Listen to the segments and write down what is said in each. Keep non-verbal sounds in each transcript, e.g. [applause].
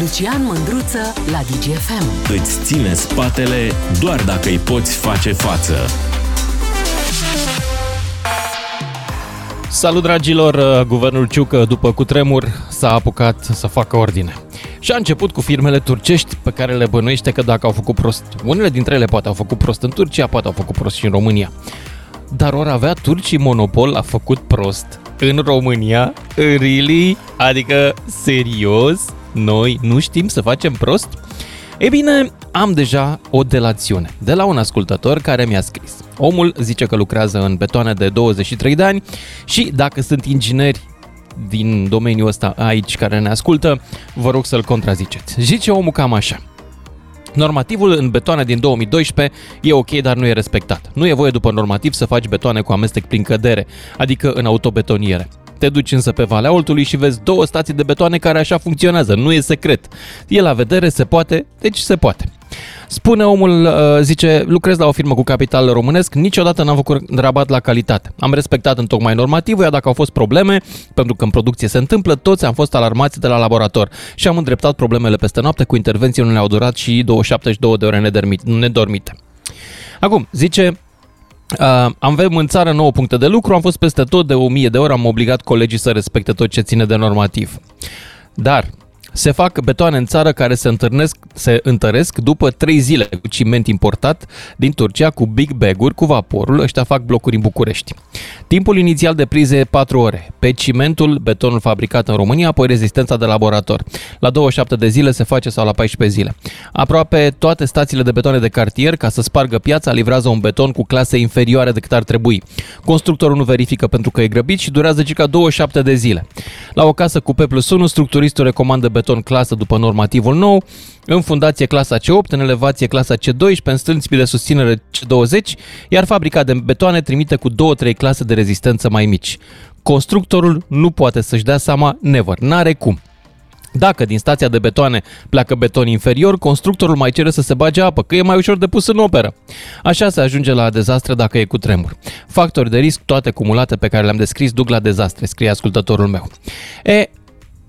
Lucian Mândruță la DGFM. Îți ține spatele doar dacă îi poți face față. Salut dragilor! Guvernul Ciucă, după cutremur, s-a apucat să facă ordine. Și a început cu firmele turcești pe care le bănuiește că dacă au făcut prost, unele dintre ele poate au făcut prost în Turcia, poate au făcut prost și în România. Dar ori avea turcii monopol a făcut prost în România? Really? Adică, serios? Noi nu știm să facem prost? Ei bine, am deja o delațiune de la un ascultător care mi-a scris. Omul zice că lucrează în betoane de 23 de ani și dacă sunt ingineri din domeniul ăsta aici care ne ascultă, vă rog să-l contraziceți. Zice omul cam așa. Normativul în betoane din 2012 e ok, dar nu e respectat. Nu e voie după normativ să faci betoane cu amestec prin cădere, adică în autobetoniere. Te duci însă pe Valea Oltului și vezi două stații de betoane care așa funcționează, nu e secret. E la vedere, se poate, deci se poate. Spune omul, uh, zice, lucrez la o firmă cu capital românesc, niciodată n-am făcut rabat la calitate. Am respectat în tocmai normativul, iar dacă au fost probleme, pentru că în producție se întâmplă, toți am fost alarmați de la laborator și am îndreptat problemele peste noapte cu intervenții, nu le-au durat și 72 de ore nedormite. Acum, zice, Uh, avem în țară 9 puncte de lucru, am fost peste tot de 1000 de ore, am obligat colegii să respecte tot ce ține de normativ. Dar se fac betoane în țară care se, întâlnesc, se întăresc după 3 zile cu ciment importat din Turcia cu big bag-uri cu vaporul. Ăștia fac blocuri în București. Timpul inițial de priză e 4 ore. Pe cimentul, betonul fabricat în România, apoi rezistența de laborator. La 27 de zile se face sau la 14 zile. Aproape toate stațiile de betoane de cartier, ca să spargă piața, livrează un beton cu clase inferioare decât ar trebui. Constructorul nu verifică pentru că e grăbit și durează circa 27 de zile. La o casă cu P plus 1, structuristul recomandă beton beton clasă după normativul nou, în fundație clasa C8, în elevație clasa C12, în strânspi de susținere C20, iar fabrica de betoane trimite cu 2-3 clase de rezistență mai mici. Constructorul nu poate să-și dea seama, never, n-are cum. Dacă din stația de betoane pleacă beton inferior, constructorul mai cere să se bage apă, că e mai ușor de pus în operă. Așa se ajunge la dezastre dacă e cu tremur. Factori de risc, toate cumulate pe care le-am descris, duc la dezastre, scrie ascultătorul meu. E,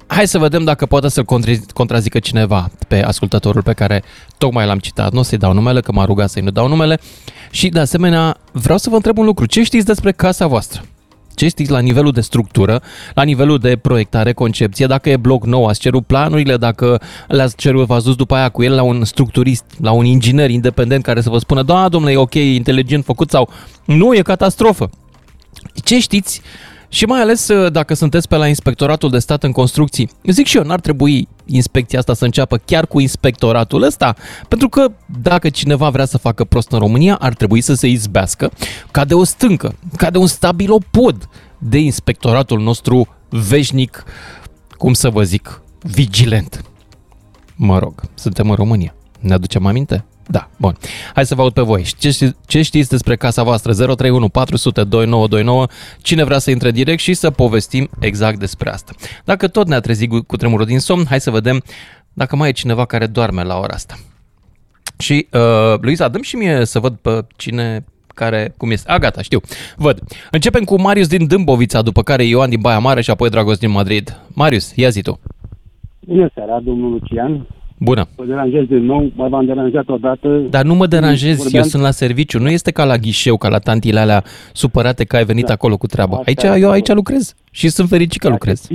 Hai să vedem dacă poate să-l contrazică cineva pe ascultătorul pe care tocmai l-am citat. Nu o să-i dau numele, că m-a rugat să-i nu dau numele. Și, de asemenea, vreau să vă întreb un lucru. Ce știți despre casa voastră? Ce știți la nivelul de structură, la nivelul de proiectare, concepție, dacă e bloc nou, ați cerut planurile, dacă le-ați cerut, v-ați dus după aia cu el la un structurist, la un inginer independent care să vă spună, da, domnule, e ok, inteligent făcut sau nu, e catastrofă. Ce știți și mai ales uh, dacă sunteți pe la Inspectoratul de Stat în Construcții. Zic și eu, n-ar trebui inspecția asta să înceapă chiar cu inspectoratul ăsta, pentru că dacă cineva vrea să facă prost în România, ar trebui să se izbească ca de o stâncă, ca de un stabilopod de inspectoratul nostru veșnic, cum să vă zic, vigilent. Mă rog, suntem în România. Ne aducem aminte? Da, bun. Hai să vă aud pe voi. Ce, știți, ce știți despre casa voastră? 031 400 2929. Cine vrea să intre direct și să povestim exact despre asta. Dacă tot ne-a trezit cu tremurul din somn, hai să vedem dacă mai e cineva care doarme la ora asta. Și, uh, Luiza, dăm și mie să văd pe cine care, cum este. A, gata, știu. Văd. Începem cu Marius din Dâmbovița, după care Ioan din Baia Mare și apoi Dragos din Madrid. Marius, ia zi tu. Bună seara, domnul Lucian. Bună. Vă deranjez din nou, mai v-am deranjat odată. Dar nu mă deranjez, Vorbeam... eu sunt la serviciu. Nu este ca la ghișeu, ca la tantile alea supărate că ai venit da. acolo cu treaba. Aici, eu aici lucrez și sunt fericit că lucrez.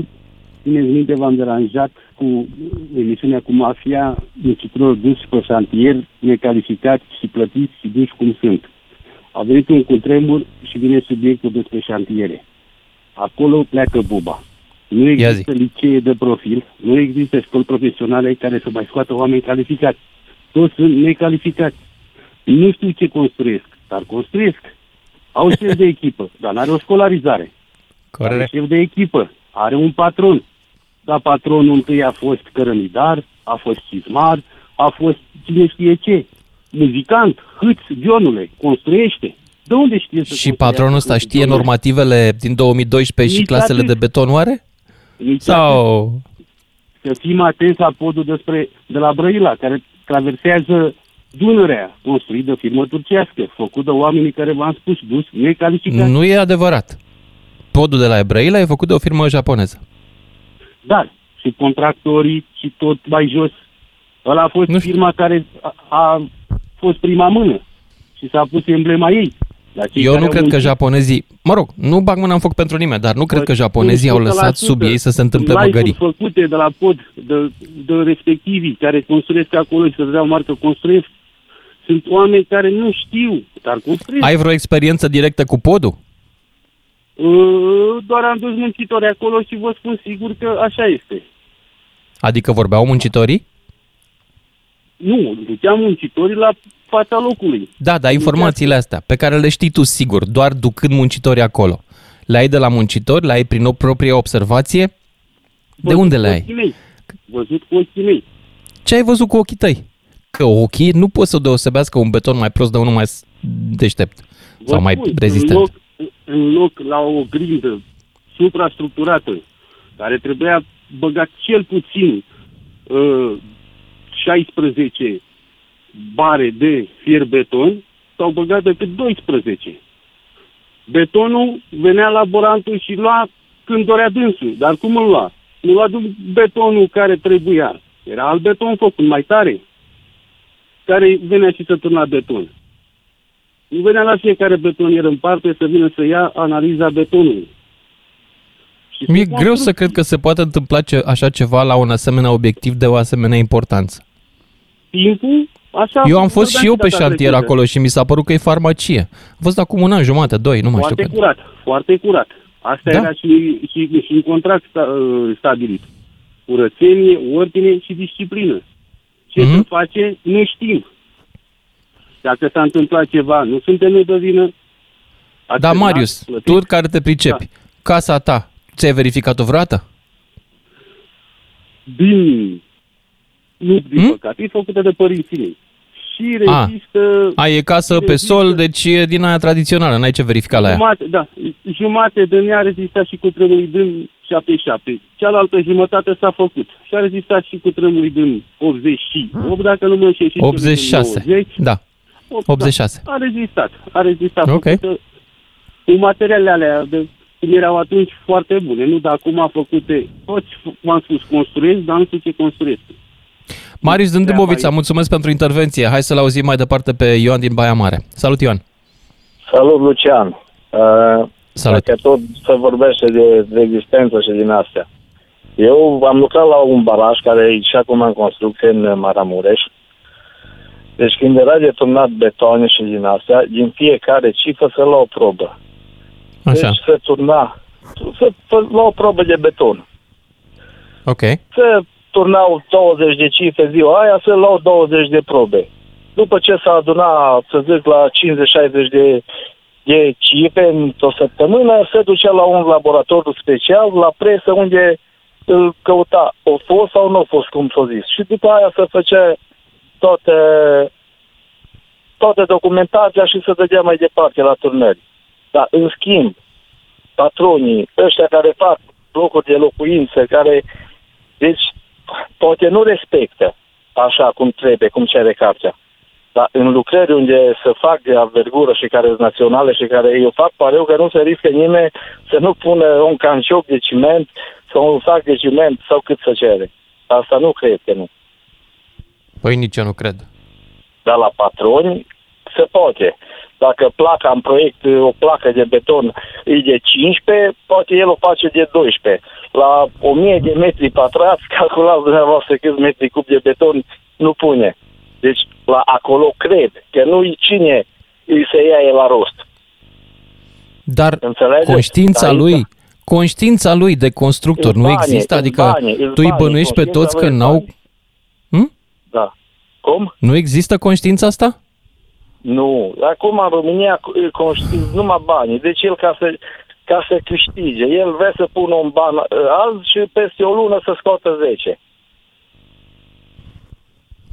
Țineți minte, v-am deranjat cu emisiunea cu mafia, muncitorilor dus pe șantier, necalificați și plătiți și duși cum sunt. A venit un cutremur și vine subiectul despre șantiere. Acolo pleacă buba. Nu există licee de profil, nu există școli profesionale care să mai scoată oameni calificați. Toți sunt necalificați. Nu știu ce construiesc, dar construiesc. Au șef de echipă, dar nu are o școlarizare. Corect. Are șef de echipă, are un patron. Dar patronul întâi a fost cărămidar, a fost cizmar, a fost cine știe ce. Muzicant, hâț, vionule, construiește. De unde știe să Și patronul ăsta știe normativele din 2012 și clasele de beton oare? Sau... Să fim atenți la podul despre, de la Brăila, care traversează Dunărea, construit de firmă turcească, făcut de oamenii care v-am spus, dus necalificați. Nu e adevărat. Podul de la Brăila e făcut de o firmă japoneză. Dar subcontractorii și tot mai jos. Ăla a fost Nu știu. firma care a, a fost prima mână și s-a pus emblema ei. La cei Eu care nu au cred că muncit, japonezii, mă rog, nu bag mâna în foc pentru nimeni, dar nu cred că japonezii au sunt lăsat 100% sub ei să se întâmple live-uri măgării. făcute de la pod, de, de respectivii care construiesc acolo și să dea marcă construiesc. Sunt oameni care nu știu, dar construiesc. Ai vreo experiență directă cu podul? Uh, Doar am dus muncitori acolo și vă spun sigur că așa este. Adică vorbeau muncitorii? Nu, duceam muncitorii la fața locului. Da, dar informațiile astea pe care le știi tu sigur, doar ducând muncitorii acolo, le ai de la muncitori, le ai prin o proprie observație? De Văzut unde cu le ai? ochii Mei. Văzut cu ochii mei. Ce ai văzut cu ochii tăi? Că ochii nu pot să deosebească un beton mai prost de unul mai s- deștept Vă sau mai spun, rezistent. În loc, în loc la o grindă suprastructurată, care trebuia băgat cel puțin uh, 16 bare de fier beton, s-au băgat decât 12. Betonul venea laborantul și lua când dorea dânsul. Dar cum îl lua? Nu lua din betonul care trebuia. Era alt beton făcut mai tare. Care venea și să turna beton. Nu venea la fiecare betonier în parte să vină să ia analiza betonului. Și Mi-e sunt greu să construcții. cred că se poate întâmpla ce, așa ceva la un asemenea obiectiv de o asemenea importanță. Timpul, așa... Eu am fost și eu pe data șantier trecută. acolo și mi s-a părut că e farmacie. Am fost acum un an jumate, doi, nu mai știu Foarte când. curat, foarte curat. Asta Da. era și, și, și în contract sta, uh, stabilit. Curățenie, ordine și disciplină. Ce Mhm. se face, nu știm. Dacă s-a întâmplat ceva, nu suntem noi de vină. Ați Da, semnat, Marius, plătit. tu care te pricepi, casa ta, ți-ai verificat-o vreodată? Din... Nu, din Hmm? păcate, e făcută de părinții mei. Și A. rezistă... Ai e casă pe Rezistă. sol, deci e din aia tradițională, n-ai ce verifica la ea. Jumate, da, jumate de ea a rezistat și cu tremurul din 77. Cealaltă jumătate s-a făcut. Și a rezistat și cu tremurul din 88, dacă nu mă înșel și celul din 86, 90. da, Opt, 86. Da, a rezistat. A rezistat. Ok. Făcută cu materialele alea de cum erau atunci foarte bune, nu? Dar acum a făcute, toți, v-am spus, construiesc, dar nu știu ce construiesc. Marius din Treaba Dâmbovița, e- mulțumesc pentru intervenție. Hai să-l auzim mai departe pe Ioan din Baia Mare. Salut, Ioan! Salut, Lucian. Uh, Salut! Dacă tot se vorbește de rezistență și din astea. Eu am lucrat la un baraj care e și acum în construcție în Maramureș. Deci când era deturnat beton și din astea, din fiecare cifră se lua o probă. Așa, Deci se turna, se se lua o probă de beton. ok. Se turnau 20 de cifre ziua aia, se luau 20 de probe. După ce s-a adunat, să zic, la 50-60 de, de cifre într-o săptămână, se ducea la un laborator special, la presă, unde îl căuta, o fost sau nu a fost, cum s-a zis. Și după aia se făcea toate, toată documentația și se dădea mai departe la turnări. Dar, în schimb, patronii, ăștia care fac blocuri de locuințe, care, deci, poate nu respectă așa cum trebuie, cum cere cartea. Dar în lucrări unde se fac de avergură și care sunt naționale și care eu fac, pare eu că nu se riscă nimeni să nu pună un cancioc de ciment sau un sac de ciment sau cât să cere. Asta nu cred că nu. Păi nici eu nu cred. Dar la patroni se poate. Dacă placa în proiect, o placă de beton e de 15, poate el o face de 12. La 1000 de metri pătrați, [laughs] calculați dumneavoastră câți metri cub de beton nu pune. Deci la acolo cred că nu-i cine îi se ia el la rost. Dar Înțelegeți? conștiința Dar lui, aici- conștiința lui de constructor Îți nu banii, există? îți Adică banii, îți tu îi banii, bănuiești pe conștiința toți că lui îți n-au... banii. Hm? Da. Cum? Nu există conștiința asta? Nu. Acum în România e conștient numai banii. Deci el ca să, ca să câștige, el vrea să pună un ban uh, azi și peste o lună să scoată 10.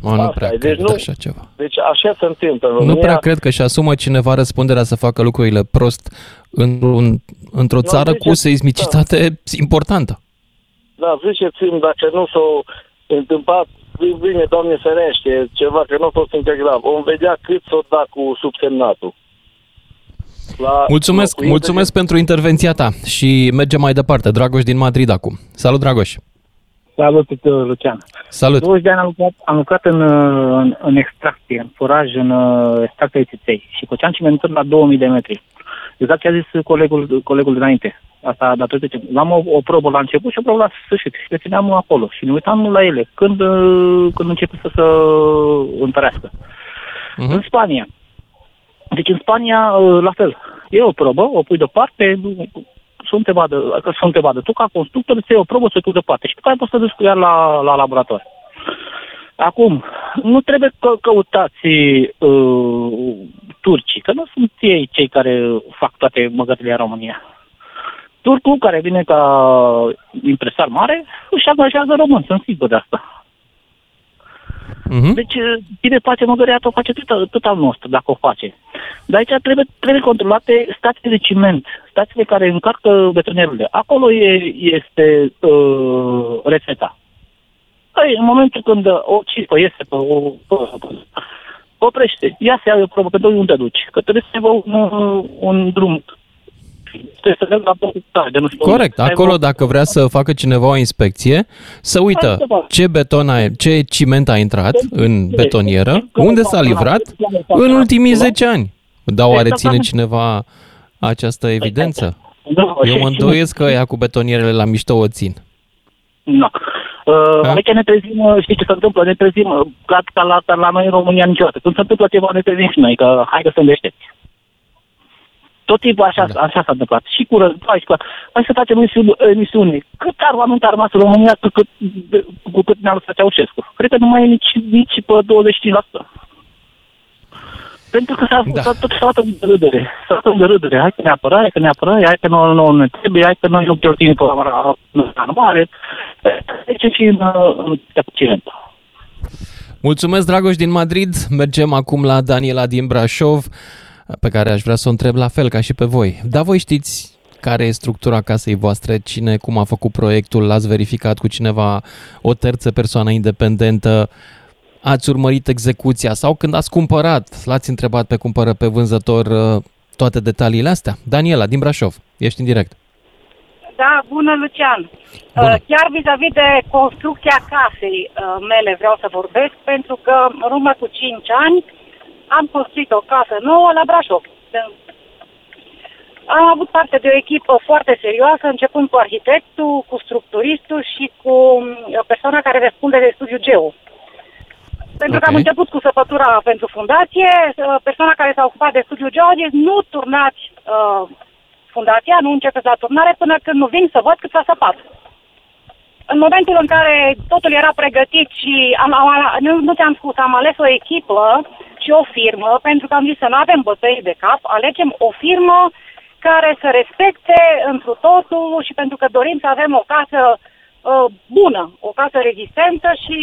Mă, nu Asta prea e, cred deci nu- așa ceva. Deci așa se întâmplă în România. Nu prea cred că și asumă cineva răspunderea să facă lucrurile prost într-un, într-o Nu, țară cu ziceți- seismicitate importantă. Da, ziceți-mi dacă nu s-a întâmplat, bine, Doamne ferește, ceva, că nu a fost încă grav. Vom vedea cât s-o da cu subsemnatul. La Mulțumesc, locuințe mulțumesc pentru intervenția ta și mergem mai departe. Dragoș din Madrid acum. Salut, Dragoș! Salut, Lucian. Salut! 20 de ani am lucrat, am lucrat în, uh, în, în extracție, în foraj, în uh, extracție de țiței și făceam cimenturi la 2000 de metri. Exact ce a zis colegul, colegul dinainte. Asta datorită ce... Am o, o probă la început și o probă la sfârșit și le țineam acolo și ne uitam la ele când, uh, când începe să se întărească. Mhm. În Spania. Deci în Spania, uh, la fel. E o probă, o pui deoparte, sunt te vadă, că sunt te vadă. Tu ca constructor îți iei o probă să o pui deoparte și după aia poți să duci cu ea la, la laborator. Acum, nu trebuie că căutați uh, turcii, că nu sunt ei cei care fac toate măgările în România. Turcul, care vine ca impresar mare, își angajează român, sunt sigur de asta. Mhm. Deci, cine face măgăria, o face tot, tot al nostru, dacă o face. Dar aici trebuie, trebuie controlate stațiile de ciment, stațiile care încarcă betonierurile. Acolo e, este uh, rețeta. Păi, în momentul când o cifă iese pe o... Pe, pe, oprește, ia să ia o probă, că doi unde duci? Că trebuie să aibă un, un drum. Trebuie să merg la doctor, de nu știu. Corect. Să aibă- Acolo, dacă vrea să facă cineva o inspecție, să uită Altceva. ce beton a, ce ciment a intrat în betonieră, unde s-a livrat în ultimii 10 ani. Dar oare ține Exactamente. cineva această evidență? Da, Eu și- mă îndoiesc că ea cu betonierele la mișto o țin. Nu. Uh, Da? aici ne trezim, uh, știi ce se întâmplă? Ne trezim, uh, ca, ca, la, ca la noi în România niciodată. Când se întâmplă ceva, ne trezim și noi, că hai că sunt deștepți. Tot timpul așa, Da. da. așa s-a întâmplat. Și cu război, și cu... Hai să facem emisiuni. emisiuni. Cât armament a rămas în România cu cât, cu cât ne-a lăsat Ceaușescu? Cred că nu mai e nici, nici pe 25%. Pentru că s-a, Da. da. s-a tot s-a luat în râdere. S-a luat în râdere. Hai că ne apără, hai că ne apără, hai că nu, nu ne trebuie, hai că noi nu cheltuim pe la mare. Deci și în, în Occident. Mulțumesc, Dragoș din Madrid. Mergem acum la Daniela din Brașov, pe care aș vrea să o întreb la fel ca și pe voi. Dar voi știți care e structura casei voastre, cine, cum a făcut proiectul, l-ați verificat cu cineva, o terță persoană independentă, ați urmărit execuția sau când ați cumpărat, l-ați întrebat pe cumpără, pe vânzător, uh, toate detaliile astea? Daniela din Brașov, ești în direct. Da, bună, Lucian. Bună. Uh, Chiar vis-a-vis de construcția casei uh, mele vreau să vorbesc, pentru că în urmă cu 5 ani am construit o casă nouă la Brașov. De- Am avut parte de o echipă foarte serioasă, începând cu arhitectul, cu structuristul și cu uh, persoana care răspunde de studiu geo. Pentru că Ok. am început cu săpătura pentru fundație, uh, persoana care s-a ocupat de studiu geo a zis nu turnați uh, fundația, nu începeți la turnare până când nu vin să văd cât s-a săpat. În momentul în care totul era pregătit și am, am, nu, nu ți-am spus, am ales o echipă și o firmă, pentru că am zis să nu avem bătăi de cap, alegem o firmă care să respecte întru totul și pentru că dorim să avem o casă uh, bună, o casă rezistentă și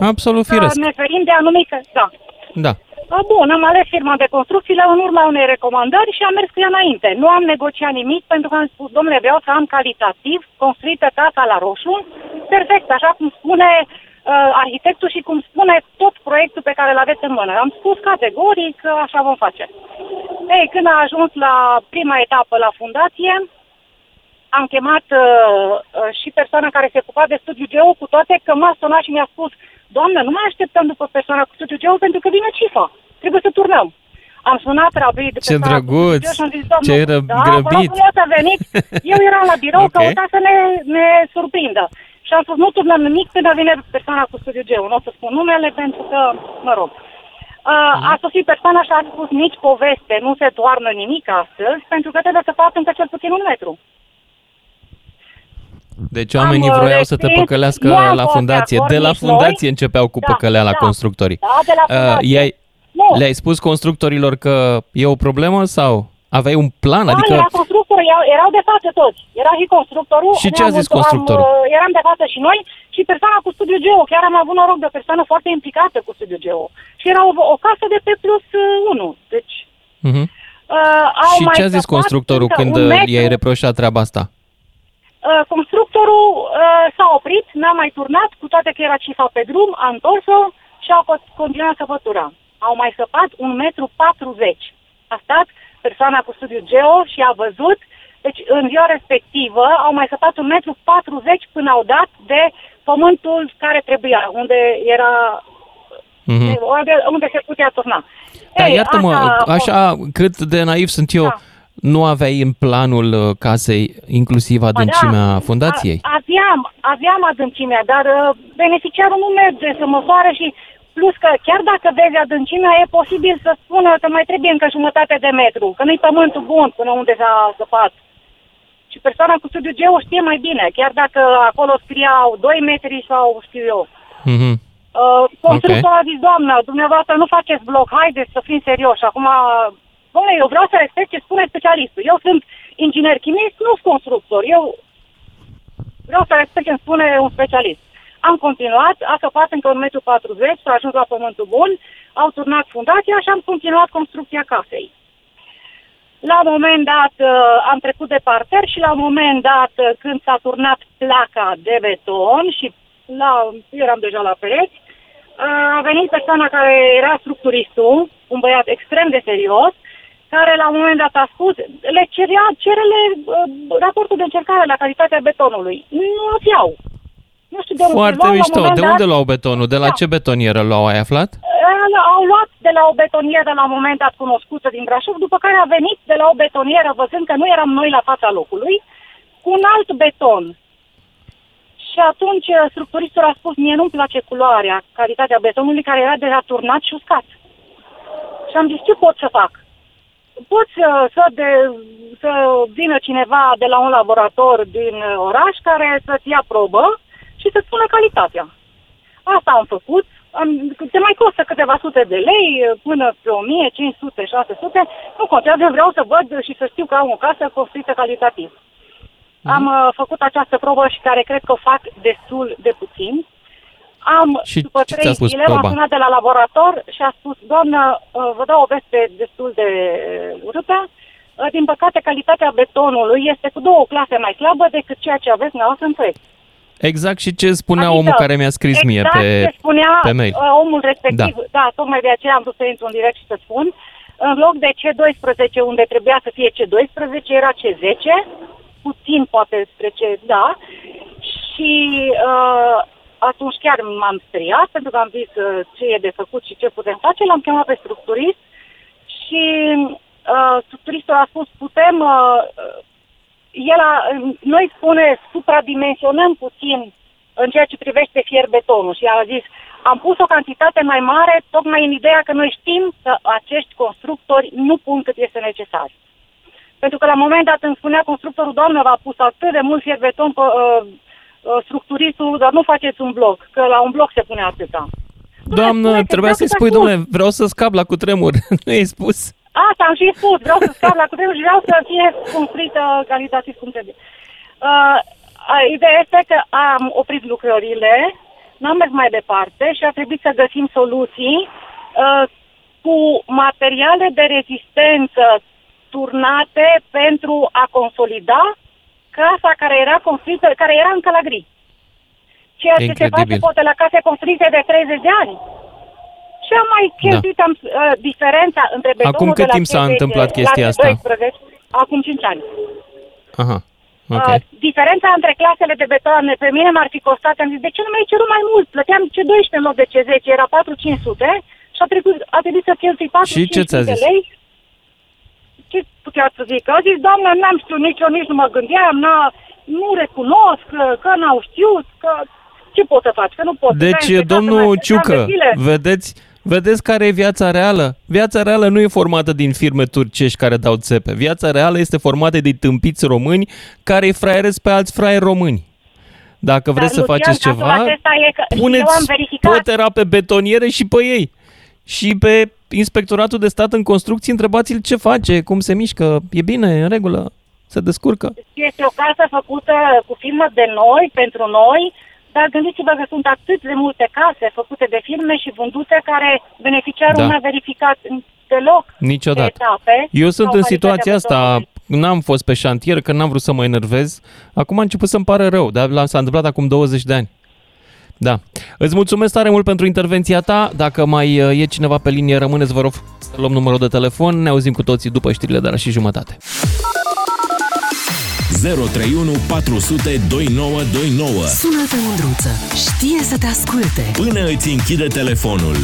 Absolut să firesc. ne ferim de anumite... Da. Da. A, Bun, am ales firma de construcții la în urma unei recomandări și am mers cu ea înainte. Nu am negociat nimic pentru că am spus, domnule, vreau să am calitativ construită casa la roșu, perfect, așa cum spune uh, arhitectul și cum spune tot proiectul pe care îl aveți în mână. Am spus categoric că așa vom face. Ei, când a ajuns la prima etapă la fundație, am chemat uh, uh, și persoana care se ocupa de studiu geo, cu toate că m-a sunat și mi-a spus, doamnă, nu mai așteptăm după persoana cu studiu geo pentru că vine cifa. Trebuie să turnăm. Am sunat rapid Ce persoana cu drăguț! studiu geo și am zis, "Doamnă, Ce ră- da, grăbit!" vă rog să veniți. Eu eram la birou, Ok. okay. căuta să ne, ne surprindă. Și am spus, nu turnăm nimic până vine persoana cu studiu geo. Nu o să spun numele pentru că, mă rog. Uh, a sosit persoana și a spus nici poveste, nu se toarnă nimic astăzi, pentru că trebuie să facă încă cel puțin un metru. Deci oamenii Am, uh, vroiau să te respins, păcălească nu am la fost de fundație. acord De la nici fundație noi. începeau cu Da, păcălea la da. constructorii. Da, de la Uh, fundație. i-ai, Nu. le-ai spus constructorilor că e o problemă sau aveai un plan? Da, Adică era constructor, erau, erau de față toți. Era și constructorul. Și ce a ne-am zis întâlnit- constructorul? Am, uh, eram de față și noi și persoana cu studiu geo. Chiar am avut noroc de o persoană foarte implicată cu studiu geo. Și era o, o casă de P plus 1. Deci, Mhm. uh, au Și mai ce a zis scăpat constructorul încă când un uh, metru. i-ai reproșat treaba asta? Uh, constructorul uh, s-a oprit, n-a mai turnat, cu toate că era cifa pe drum, a întors-o și a co- continuat săpătura. Au mai săpat un metru 40. A stat persoana cu studiu geo și a văzut, deci în ziua respectivă au mai săpat un metru 40 până au dat de pământul care trebuia, unde era Mhm. unde, unde se putea turna. Dar Ei, iartă-mă, asta a fost. așa cât de naiv sunt eu, Da. Nu aveai în planul uh, casei inclusiv adâncimea Ba da, fundației? A, aveam, aveam adâncimea, dar uh, beneficiarul nu merge să măsoare și plus că chiar dacă vezi adâncimea, e posibil să spună că mai trebuie încă jumătate de metru, că nu-i pământul bun până unde s-a săpat. Și persoana cu studiu geo știe mai bine, chiar dacă acolo scriau 2 metri sau știu eu. Mhm. Uh, constructorul a zis, doamnă, dumneavoastră nu faceți bloc, haideți să fim serioși. Acum, domnule, eu vreau să respect ce spune specialistul. Eu sunt inginer chimist, nu sunt constructor. Eu vreau să respect ce îmi spune un specialist. Am continuat, a căpat încă un metru 40, s-a ajuns la pământul bun, au turnat fundația și am continuat construcția casei. La un moment dat uh, am trecut de parter și la un moment dat uh, când s-a turnat placa de beton și la, eram deja la pereți, uh, a venit persoana care era structuristul, un băiat extrem de serios, care la un moment dat a spus, le cerea, cerele uh, raportul de încercare la calitatea betonului. Nu îți iau. Nu știu de unde Foarte luau, la un mișto. moment De dat- unde luau betonul? De la Da. ce betonieră luau? Ai aflat? Uh, au luat de la o betonieră la un moment dat cunoscută din Brașov, după care a venit de la o betonieră, văzând că nu eram noi la fața locului, cu un alt beton. Și atunci uh, structuristul a spus, mie nu-mi place culoarea, calitatea betonului, care era deja turnat și uscat. Și am zis, ce pot să fac? Pot să, să, de, să vină cineva de la un laborator din uh, oraș care să-ți ia probă și să-ți spună calitatea. Asta am făcut. Am, te mai costă câteva sute de lei, până pe 1000, 500, 600. Nu contează, vreau să văd și să știu că am o casă construită calitativ. Am uh, făcut această probă și care cred că o fac destul de puțin. Am, Și după ce trei ți-a spus zile, m-am proba? sunat de la laborator și a spus, doamnă, uh, vă dau o veste destul de urâtă. Uh, Din păcate, calitatea betonului este cu două clase mai slabă decât ceea ce aveți dumneavoastră în proiect. Exact și ce spunea omul care mi-a scris mie exact pe, ce spunea pe mail. uh, omul respectiv. Da. da, tocmai de aceea am vrut să intru în direct și să spun. În loc de C12, unde trebuia să fie C12, era C10, puțin poate spre C, da. Și uh, atunci chiar m-am striat, pentru că am zis uh, ce e de făcut și ce putem face. L-am chemat pe structurist și uh, structuristul a spus, putem... Uh, el a, noi spune supradimensionăm puțin în ceea ce privește fier betonul și a zis am pus o cantitate mai mare tocmai în ideea că noi știm că acești constructori nu pun cât este necesar. Pentru că la un moment dat îmi spunea constructorul, doamnă, v-a pus atât de mult fier beton pe, uh, uh, structuristul, dar nu faceți un bloc, că la un bloc se pune atâta. Doamnă, spune-te trebuia exact să-i cât a spui, spus. domnule, vreau să scap la cutremur. [laughs] nu i-ai spus? Asta am și spus, vreau să scap la cutremur și vreau să fie construită calitativ cum trebuie. Uh, a- ideea este că am oprit lucrările, n-am mers mai departe și a trebuit să găsim soluții uh, cu materiale de rezistență turnate pentru a consolida casa care era construită, care era încă la gri. Ceea ce se face Incredibil. poate la case construite de 30 de ani. Și am mai cheltuit am, uh, diferența între betonul Da. Acum cât de la timp s-a C10 întâmplat la chestia asta? C12, acum 5 ani. Aha, ok. Uh, diferența între clasele de beton pe mine m-ar fi costat, am zis, de ce nu mi-ai cerut mai mult? Plăteam C12 în loc de C10, era 4-500 și a trebuit, a trebuit să cheltui 4 Și ce ți-a de zis? lei. Ce putea să zic? A zis, doamnă, n-am știut nici eu, nici nu mă gândeam, n-a, nu recunosc, că, că n-au știut, că ce pot să faci, că nu pot. Deci, Stai în domnul secretă, mai Ciucă, de zile. vedeți, vedeți care e viața reală? Viața reală nu e formată din firme turcești care dau țepe. Viața reală este formată de tâmpiți români care îi fraieresc pe alți fraieri români. Dacă vreți să Lucian, faceți cazul ceva, acesta e că eu am puneți verificat. potera pe betoniere și pe ei. Și pe Inspectoratul de Stat în Construcții, întrebați-l ce face, cum se mișcă, e bine, în regulă, se descurcă. Este o casă făcută cu firmă de noi, pentru noi, dar gândiți-vă că sunt atât de multe case făcute de firme și vândute care beneficiarul Da. nu a verificat deloc Niciodată. etape. Eu sunt sau în calitatea situația asta, betonului. n-am fost pe șantier, că n-am vrut să mă enervez. Acum a început să-mi pare rău, dar la- s-a întâmplat acum 20 de ani. Da. Îți mulțumesc tare mult pentru intervenția ta. Dacă mai uh, e cineva pe linie, rămâneți, vă rog să luăm numărul de telefon. Ne auzim cu toții după știrile de la și jumătate. 031 400 2929. Sună-te, Mândruță. Știe să te asculte. Până îți închide telefonul.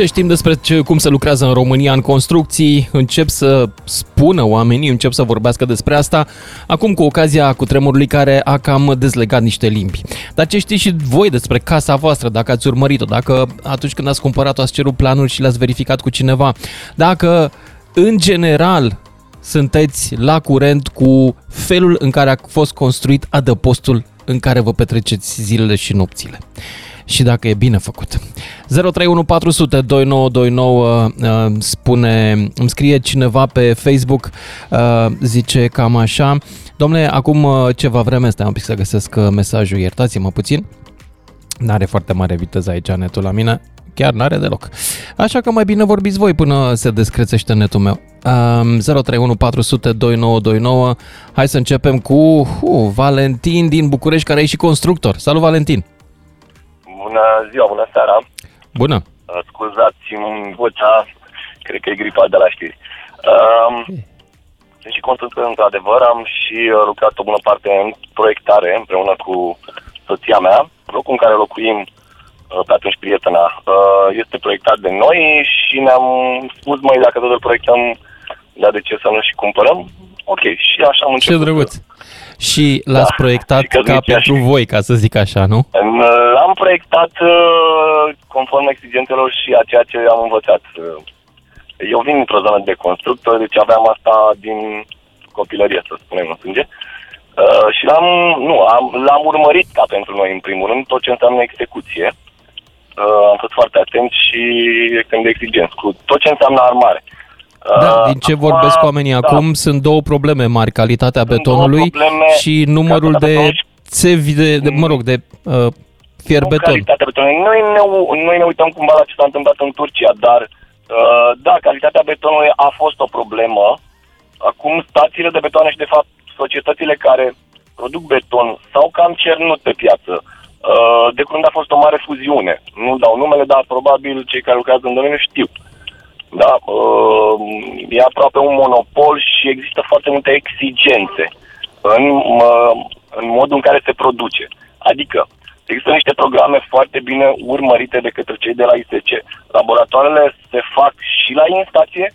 Ce știm despre ce, cum se lucrează în România în construcții, încep să spună oamenii, încep să vorbească despre asta, acum cu ocazia cu tremurului care a cam dezlegat niște limbi. Dar ce știți și voi despre casa voastră, dacă ați urmărit-o, dacă atunci când ați cumpărat-o ați cerut planuri și le-ați verificat cu cineva, dacă în general sunteți la curent cu felul în care a fost construit adăpostul în care vă petreceți zilele și nopțile și dacă e bine făcut. 031 400 2929 uh, spune, îmi scrie cineva pe Facebook, uh, zice cam așa, domnule, acum uh, ceva vreme, stai un pic să găsesc uh, mesajul, iertați-mă puțin, N-are foarte mare viteză aici netul la mine, chiar n-are deloc. Așa că mai bine vorbiți voi până se descrețește netul meu. Um, 031 400 2929 Hai să începem cu uh, Valentin din București, care e și constructor. Salut, Valentin! Bună ziua, bună seara. Bună! Uh, Scuzați-mi vocea, cred că e gripa de la știri. Um, sunt și constructor, într-adevăr, am și uh, lucrat o bună parte în proiectare împreună cu soția mea. Locul în care locuim, uh, pe atunci prietena, uh, este proiectat de noi și ne-am spus, mai dacă tot îl proiectăm, dar de ce să nu și cumpărăm? Ok, și așa am început. Ce drăguț! Și l-ați Da, proiectat și că ca zice pentru așa. voi, ca să zic așa, nu? În, uh, Am proiectat uh, conform exigențelor și a ceea ce am învățat. Uh, Eu vin într-o zonă de constructor, deci aveam asta din copilărie, să spunem, în sânge. Uh, și l-am, nu, am, l-am urmărit ca pentru noi, în primul rând, tot ce înseamnă execuție. Uh, am fost foarte atent și extrem de exigent cu tot ce înseamnă armare. Da, Uh, din ce acum, vorbesc oamenii da, acum, sunt două probleme mari, calitatea Sunt betonului două probleme, și numărul calitatea de betonului țevi de, de, mă rog, de uh, fier Nu beton. calitatea betonului. Noi ne, noi ne uităm cumva la ce s-a întâmplat în Turcia, dar uh, da, calitatea betonului a fost o problemă. Acum stațiile de betoane și de fapt societățile care produc beton s-au cam cernut pe piață. Uh, de curând a fost o mare fuziune. Nu dau numele, dar probabil cei care lucrează în domeniu știu. Da? Uh, e aproape un monopol și există foarte multe exigențe în, uh, în modul în care se produce. Adică, există niște programe foarte bine urmărite de către cei de la ISC. Laboratoarele se fac și la instație,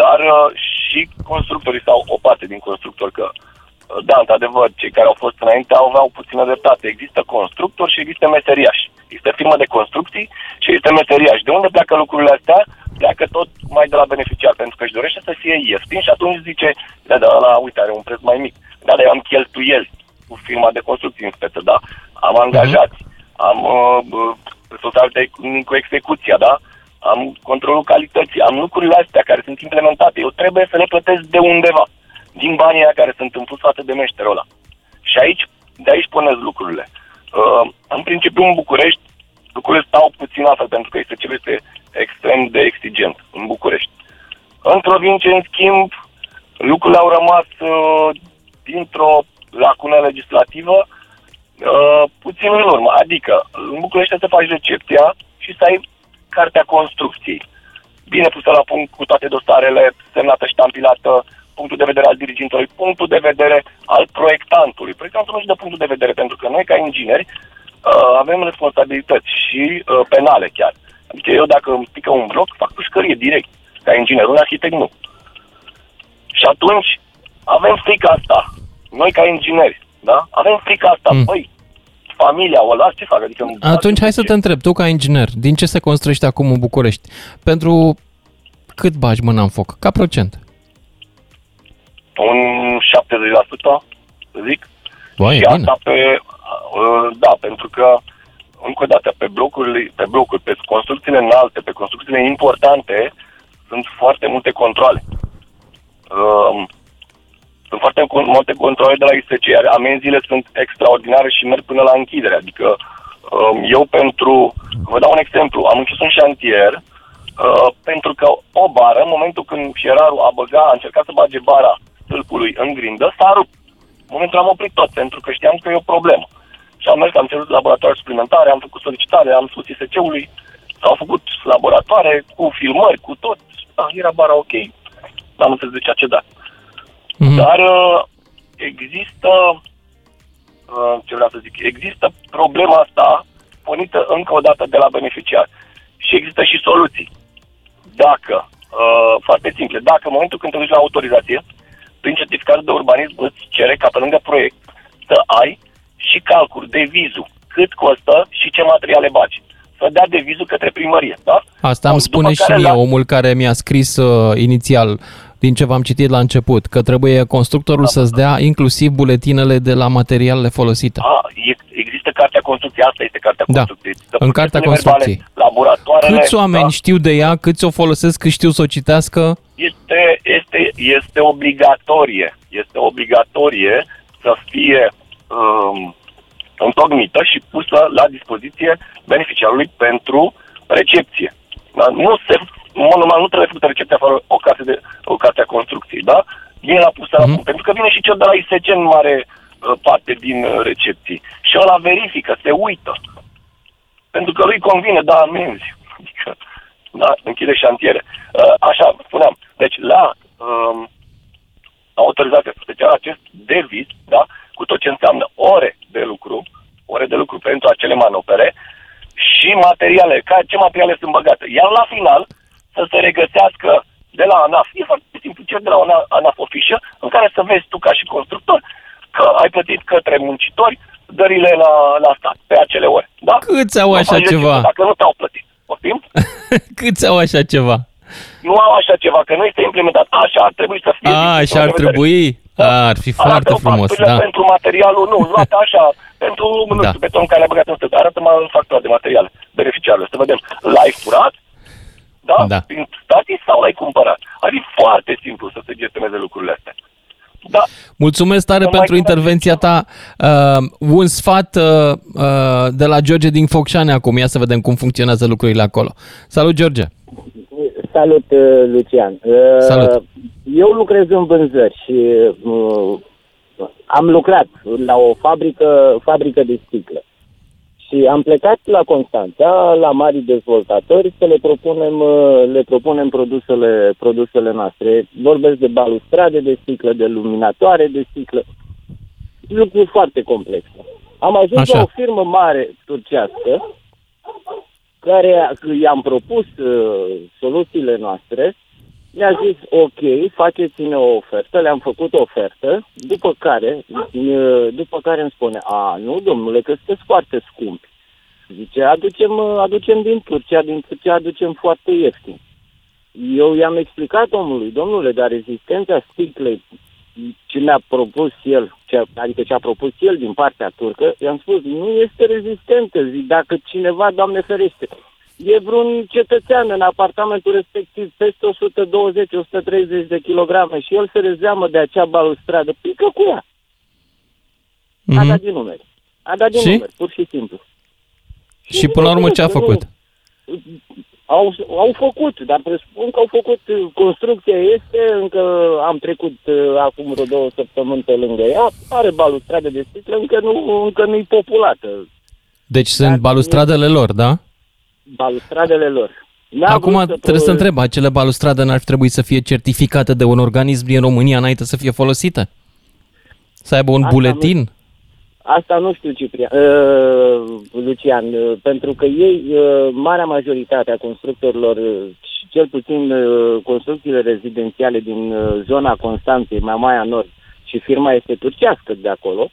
dar uh, și constructorii sau o parte din constructori, că uh, da, într-adevăr, cei care au fost înainte aveau puțină dreptate. Există constructori și există meseriași. Există firmă de construcții și există meseriași. De unde pleacă lucrurile astea? Pleacă tot mai de la beneficiar, pentru că își dorește să fie ieftin și atunci zice, da, da, la, uite, are un preț mai mic. Da, dar eu am cheltuieli cu firma de construcții în speță, da? Am angajați, am uh, uh, responsabilitate cu, cu execuția, da? Am controlul calității, am lucrurile astea care sunt implementate. Eu trebuie să le plătesc de undeva, din banii aia care sunt în plus față de meșterul ăla. Și aici, de aici puneți lucrurile. Uh, în principiu, în București, lucrurile stau puțin altfel, pentru că este cel este extrem de exigent în București. În provincie, în schimb, lucrurile au rămas uh, dintr-o lacună legislativă uh, puțin în urmă. Adică, în București să faci recepția și să ai cartea construcției. Bine pusă la punct cu toate dosarele, semnată, ștampilată, punctul de vedere al dirigentului, punctul de vedere al proiectantului. Proiectantul nu-și dă punctul de vedere, pentru că noi, ca ingineri, uh, avem responsabilități și uh, penale chiar. Adică eu, dacă îmi pică un bloc, fac pușcărie direct, ca inginer, un arhitect nu. Și atunci avem frica asta, noi ca ingineri, da? Avem frica asta, Mm. mm. băi, familia o las, ce fac? Adică îmi Atunci place hai să ce- te întreb, tu ca inginer, din ce se construiește acum în București? Pentru cât bagi mâna în foc? Ca procent? Un 70%, să zic. Băi, și e bine. asta pe, uh, da, pentru că, încă o dată, pe blocurile, pe blocuri, pe construcțiile înalte, pe construcțiile importante, sunt foarte multe controle. Um, sunt foarte cu- multe controle de la ISC, iar amenziile sunt extraordinare și merg până la închidere. Adică um, eu pentru, vă dau un exemplu, am închis un șantier uh, pentru că o bară, în momentul când fierarul a băga, a încercat să bage bara stâlpului în grindă, s-a rupt. În momentul am oprit tot, pentru că știam că e o problemă. Și am mers, am cerut laboratoare suplimentare, am făcut solicitare, am spus ISC-ului, s-au făcut laboratoare cu filmări, cu tot. Da, era bara ok. N-am înțeles de ce a cedat. Mhm. Dar uh, există, uh, ce vreau să zic, există problema asta pornită încă o dată de la beneficiar. Și există și soluții. Dacă, uh, foarte simple, dacă în momentul când te duci la autorizație, prin certificatul de urbanism îți cere ca pe lângă proiect să ai și calcul de vizu, cât costă și ce materiale bagi. Să dea de vizul către primărie, da? Asta Bun, îmi spune după și care mie la- omul care mi-a scris uh, inițial din ce v-am citit la început, că trebuie constructorul Da. să-ți dea inclusiv buletinele de la materialele folosite. A, e, există cartea construcției, asta este cartea Da, construcției. Există în cartea procesele verbale, construcției. Laboratoarele, Câți oameni da? știu de ea, câți o folosesc, câți știu să o citească? este, este, este obligatorie. Este obligatorie să fie um, întocmită și pusă la dispoziție beneficiarului pentru recepție. Da? Nu se, în mod normal, nu trebuie făcută recepția fără o carte, de, o carte a construcției, da? Vine la pusă la Mhm. punct. Pentru că vine și cel de la ISC în mare uh, parte din uh, recepții. Și ăla verifică, se uită. Pentru că lui convine, da, amenzi. Adică, da, închide șantiere. Uh, Așa, spuneam. Deci, la um, autorizație specială, acest deviz, da, cu tot ce înseamnă ore de lucru, ore de lucru pentru acele manopere și materiale, ca, ce materiale sunt băgate. Iar la final, să se regăsească de la ANAF, e foarte simplu, cer de la ANAF, ANAF o fișă în care să vezi tu ca și constructor că ai plătit către muncitori dările la, la stat pe acele ore. Da? Câți au Nu așa faci ceva? decât Dacă nu te-au plătit. Poftim? [laughs] Câți au așa ceva? Nu au așa ceva, că nu este implementat. Așa ar trebui să fie. A, din punctul așa ar meu de vedere. trebui? A, ar fi foarte Arată frumos, facturile da. pentru materialul, nu, [laughs] luate așa, pentru, nu Da. știu, beton care a băgat în stânga. Arată-mă factura de materiale beneficiarului, să vedem. L-ai furat? Da? Da. Prin statii sau l-ai cumpărat? Ar fi foarte simplu să se gestioneze lucrurile astea. Da, Mulțumesc tare Să mai pentru cunoaște intervenția ta. Uh, un sfat uh, uh, de la George din Focșani acum. Ia să vedem cum funcționează lucrurile acolo. Salut, George! Salut, uh, Lucian. Uh, Salut. Eu lucrez în vânzări și uh, am lucrat la o fabrică, fabrică de sticlă. Și am plecat la Constanța, la mari dezvoltatori, să le propunem, uh, le propunem produsele, produsele noastre. Vorbesc de balustrade de sticlă, de luminatoare de sticlă. Lucruri foarte complexe. Am ajuns Așa. la o firmă mare turcească care i-am propus uh, soluțiile noastre, mi-a zis, ok, faceți-ne o ofertă, le-am făcut o ofertă, după care, uh, după care îmi spune, a, nu, domnule, că sunteți foarte scumpi. Zice, aducem, uh, aducem din Turcia, din Turcia aducem foarte ieftin. Eu i-am explicat omului, domnule, dar rezistența sticlei ce mi-a propus el, ce, adică ce a propus el din partea turcă, i-am spus, nu este rezistentă, zic, dacă cineva, Doamne ferește, e vreun cetățean în apartamentul respectiv peste 120-130 de kilograme și el se rezeamă de acea balustradă, pică cu ea. A Mhm. dat din numeri. A dat din Și? numeri, pur și simplu. Și până la urmă ce a bineînțeles că făcut? nu. Au, au făcut, dar presupun că au făcut, uh, construcția este, încă am trecut uh, acum vreo două săptămâni pe lângă ea, are balustradă de sticlă, încă nu încă nu-i populată, Deci sunt Dar- balustradele lor, da? balustradele lor. N-a Acum vrut să trebuie să pro- întreb, acele balustrade n-ar trebui să fie certificate de un organism din România înainte să fie folosite? Să aibă un Asta buletin? Asta nu știu, Ciprian, uh, Lucian, uh, pentru că ei, uh, marea majoritate a constructorilor, uh, și cel puțin uh, construcțiile rezidențiale din uh, zona Constanței, Mamaia Nord, și firma este turcească de acolo,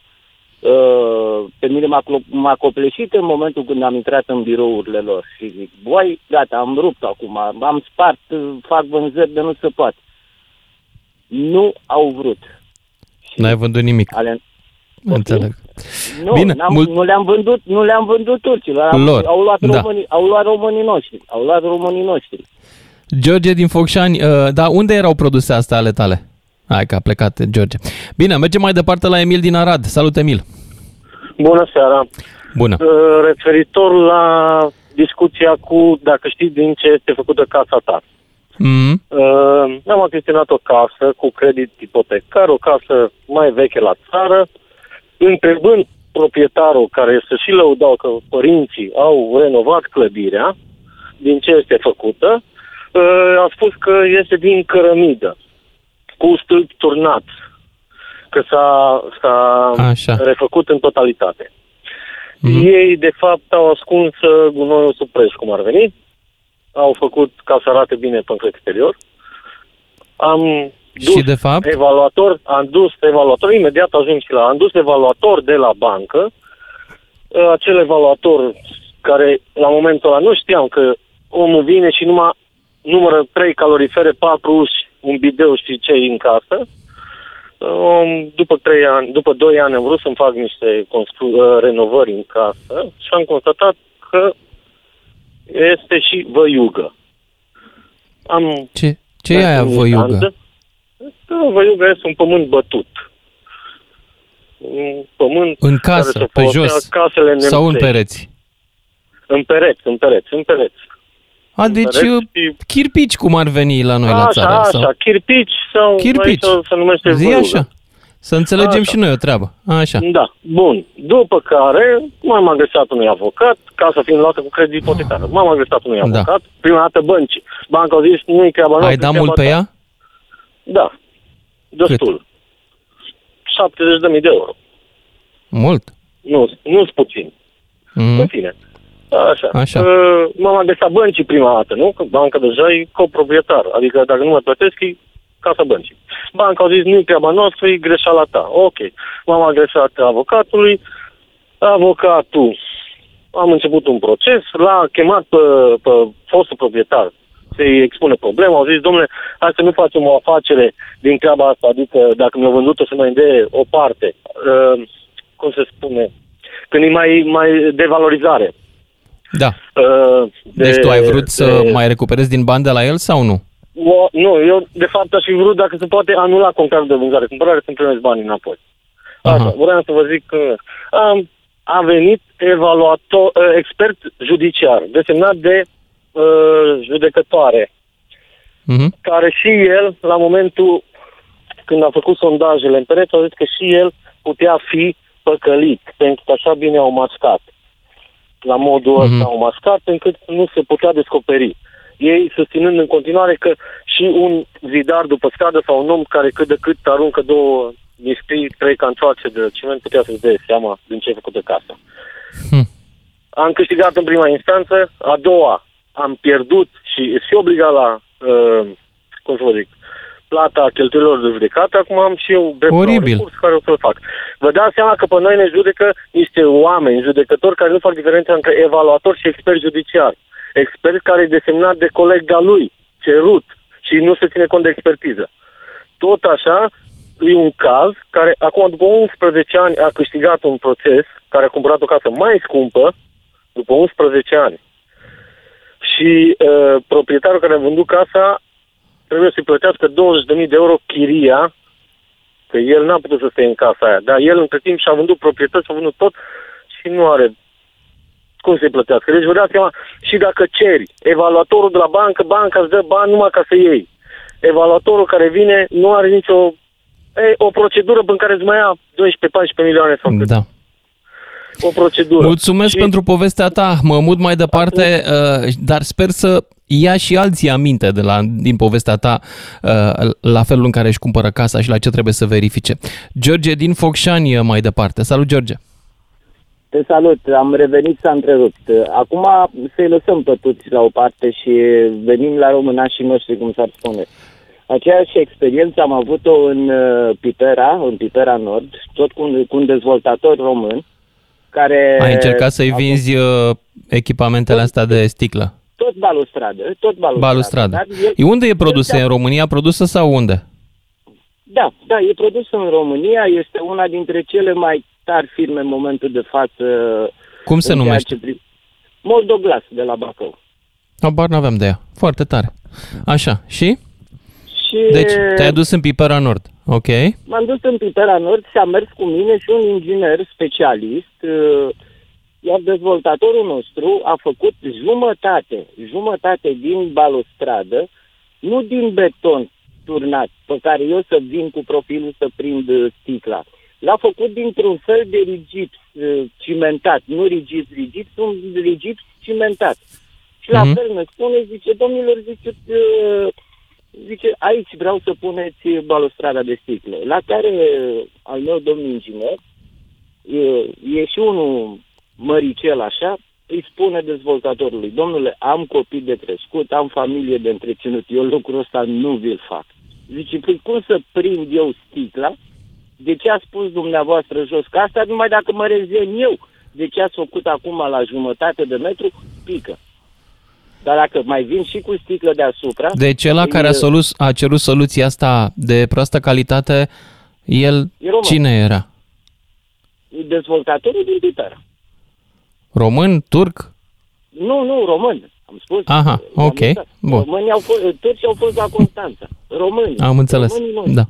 uh, pe mine m-a, clo- m-a copleșit în momentul când am intrat în birourile lor și zic, băi, gata, am rupt acum, am spart, uh, fac vânzări de nu se poate. Nu au vrut. Și N-ai vândut nimic. ale, Înțeleg. nu, Bine, n-am, mult- nu le-am vândut, nu le-am vândut turcilor. Am, Lor, au luat da. românii, au luat românii noștri. Au luat românii noștri. George din Focșani, uh, da, unde erau produse astea ale tale? Hai că a plecat George. Bine, mergem mai departe la Emil din Arad. Salut, Emil. Bună seara! Bună. Uh, Referitor la discuția cu dacă știi din ce este făcută casa ta. Mm, Uh, am achiziționat o casă cu credit ipotecar, o casă mai veche la țară, întrebând proprietarul care să și lăudau că părinții au renovat clădirea, din ce este făcută, uh, a spus că este din cărămidă, cu stâlp turnat. că s-a, s-a Așa. refăcut în totalitate. Mhm. Ei, de fapt, au ascuns uh, gunoiul sub preș, cum ar veni. Au făcut ca să arate bine pe exterior. Am dus Și de fapt? evaluator, am dus evaluator, imediat ajung și la, am dus evaluator de la bancă, Uh, acel evaluator care la momentul ăla nu știam că omul vine și numai numără trei calorifere, patru uși, un bideu și ce în casă. Um, După trei ani, după doi ani am vrut să-mi fac niște constru- uh, renovări în casă și am constatat că este și văiugă. Am Ce, ce e aia văiugă? Da, văiuga este un pământ bătut. Un pământ În care casă, se pe folosea jos casele sau în nemțești. pereți? În pereți, în pereți, în pereți. A, deci pereți uh, chirpici cum ar veni la noi la așa, țară. așa, sau... chirpici sau Chirpici. aici se numește Zi văiugă. așa. Să înțelegem Așa. și noi o treabă. Așa. Da, bun. După care m-am agresat unui avocat, casa fiind luată cu credit ipotecar. M-am agresat unui Da. avocat, prima dată băncii. Banca a zis, nu-i treaba noastră. Ai dat e mult treaba pe ta. ea? Da, destul. 70.000 de euro. Mult. Nu, nu-s puțin. Mhm. În fine. Așa. Așa. Uh, m-am adresat băncii prima dată, nu? Că banca deja e coproprietar. Adică dacă nu mă plătesc, e casa băncii. Banca a zis, nu e treaba noastră, e greșeala ta. Ok. M-am adresat avocatului. Avocatul am început un proces, l-a chemat pe, pe fostul proprietar să-i expune problema. Au zis, domnule, hai să nu facem o afacere din treaba asta, adică dacă mi-au vândut-o să mai de o parte. Uh, cum se spune? Când e mai, mai devalorizare. Da. Uh, Deci tu ai vrut să de- mai recuperezi din bani de la el sau nu? O, nu, eu de fapt aș fi vrut dacă se poate anula contractul de vânzare, cumpărare să-mi primesc banii înapoi. Așa, Aha. vreau să vă zic că am, a venit evaluator, uh, expert judiciar, desemnat de uh, judecătoare, Mhm. care și el, la momentul când a făcut sondajele în pereți, a zis că și el putea fi păcălit, pentru că așa bine au mascat. La modul Mhm. ăsta au mascat, încât nu se putea descoperi. Ei susținând în continuare că și un zidar după stradă sau un om care cât de cât aruncă două misprii, trei cantoace de ciment, putea să-și dea seama din ce a făcut de casă. Hm. Am câștigat în prima instanță, a doua am pierdut și și obligat la, uh, cum să vă zic, plata cheltuielor de judecată, acum am și eu dreptul la un Oribil. recurs care o să-l fac. Vă dați seama că pe noi ne judecă niște oameni, judecători care nu fac diferența între evaluator și expert judiciar. Expert care e desemnat de colega lui, cerut, și nu se ține cont de expertiză. Tot așa, e un caz care acum după 11 ani a câștigat un proces care a cumpărat o casă mai scumpă după 11 ani. Și uh, proprietarul care a vândut casa trebuie să-i plătească 20.000 de euro chiria, că el n-a putut să stea în casa aia. Dar el între timp și-a vândut proprietăți, și-a vândut tot și nu are cum să-i plătească. Deci vă dați seama, și dacă ceri evaluatorul de la bancă, banca îți dă bani numai ca să iei. Evaluatorul care vine nu are nicio e, o procedură în care îți mai ia 12-14 milioane sau cât. Da. O procedură. Mulțumesc Și- pentru povestea ta. Mă mut mai departe, uh, dar sper să ia și alții aminte de la, din povestea ta uh, la felul în care își cumpără casa și la ce trebuie să verifice. George din Focșani uh, mai departe. Salut, George! Te salut, am revenit s-a întrerupt. Acum să-i lăsăm pe toți la o parte și venim la românașii noștri, cum s-ar spune. Aceeași experiență am avut-o în uh, Pipera, în Pipera Nord, tot cu un, cu un dezvoltator român, care... Ai încercat să-i a vinzi uh, echipamentele astea de sticlă? Tot balustradă, tot balustradă. Balustradă. Dar el- E unde e produsă? el- În România produsă sau unde? Da, da, e produs în România, este una dintre cele mai tari firme în momentul de față. Cum se în ceea numește? ce pri- Moldoglas de la Bacău. Habar n-aveam de ea. Foarte tare. Așa, și? Și Deci, te-ai adus în Pipera Nord, ok? m-am dus în Pipera Nord și a mers cu mine și un inginer specialist, uh, iar dezvoltatorul nostru a făcut jumătate, jumătate din balustradă, nu din beton turnat, pe care eu să vin cu profilul să prind uh, sticla. L-a făcut dintr-un fel de rigid uh, cimentat, nu rigid rigid, un rigid cimentat. Și la Mhm. fel ne spune, zice, domnilor, zice, uh, zice, aici vreau să puneți balustrada de sticlă. La care uh, al meu domn inginer, e, e și unul măricel așa, îi spune dezvoltatorului, domnule, am copii de crescut, am familie de întreținut, eu lucrul ăsta nu vi-l fac. Zice, păi cum să prind eu sticla? De ce a spus dumneavoastră jos? Că asta numai dacă mă rezen eu. De ce ați făcut acum la jumătate de metru? Pică. Dar dacă mai vin și cu sticlă deasupra... Deci ăla îi- care a, solus, a cerut soluția asta de proastă calitate, el E român. cine era? Dezvoltatorul din Pipera. Român? Turc? Nu, nu, român. Am spus. Aha, am ok, uitat. bun. Românii au fost, turcii au fost la Constanța. Românii. Am înțeles, Românii noștri. da.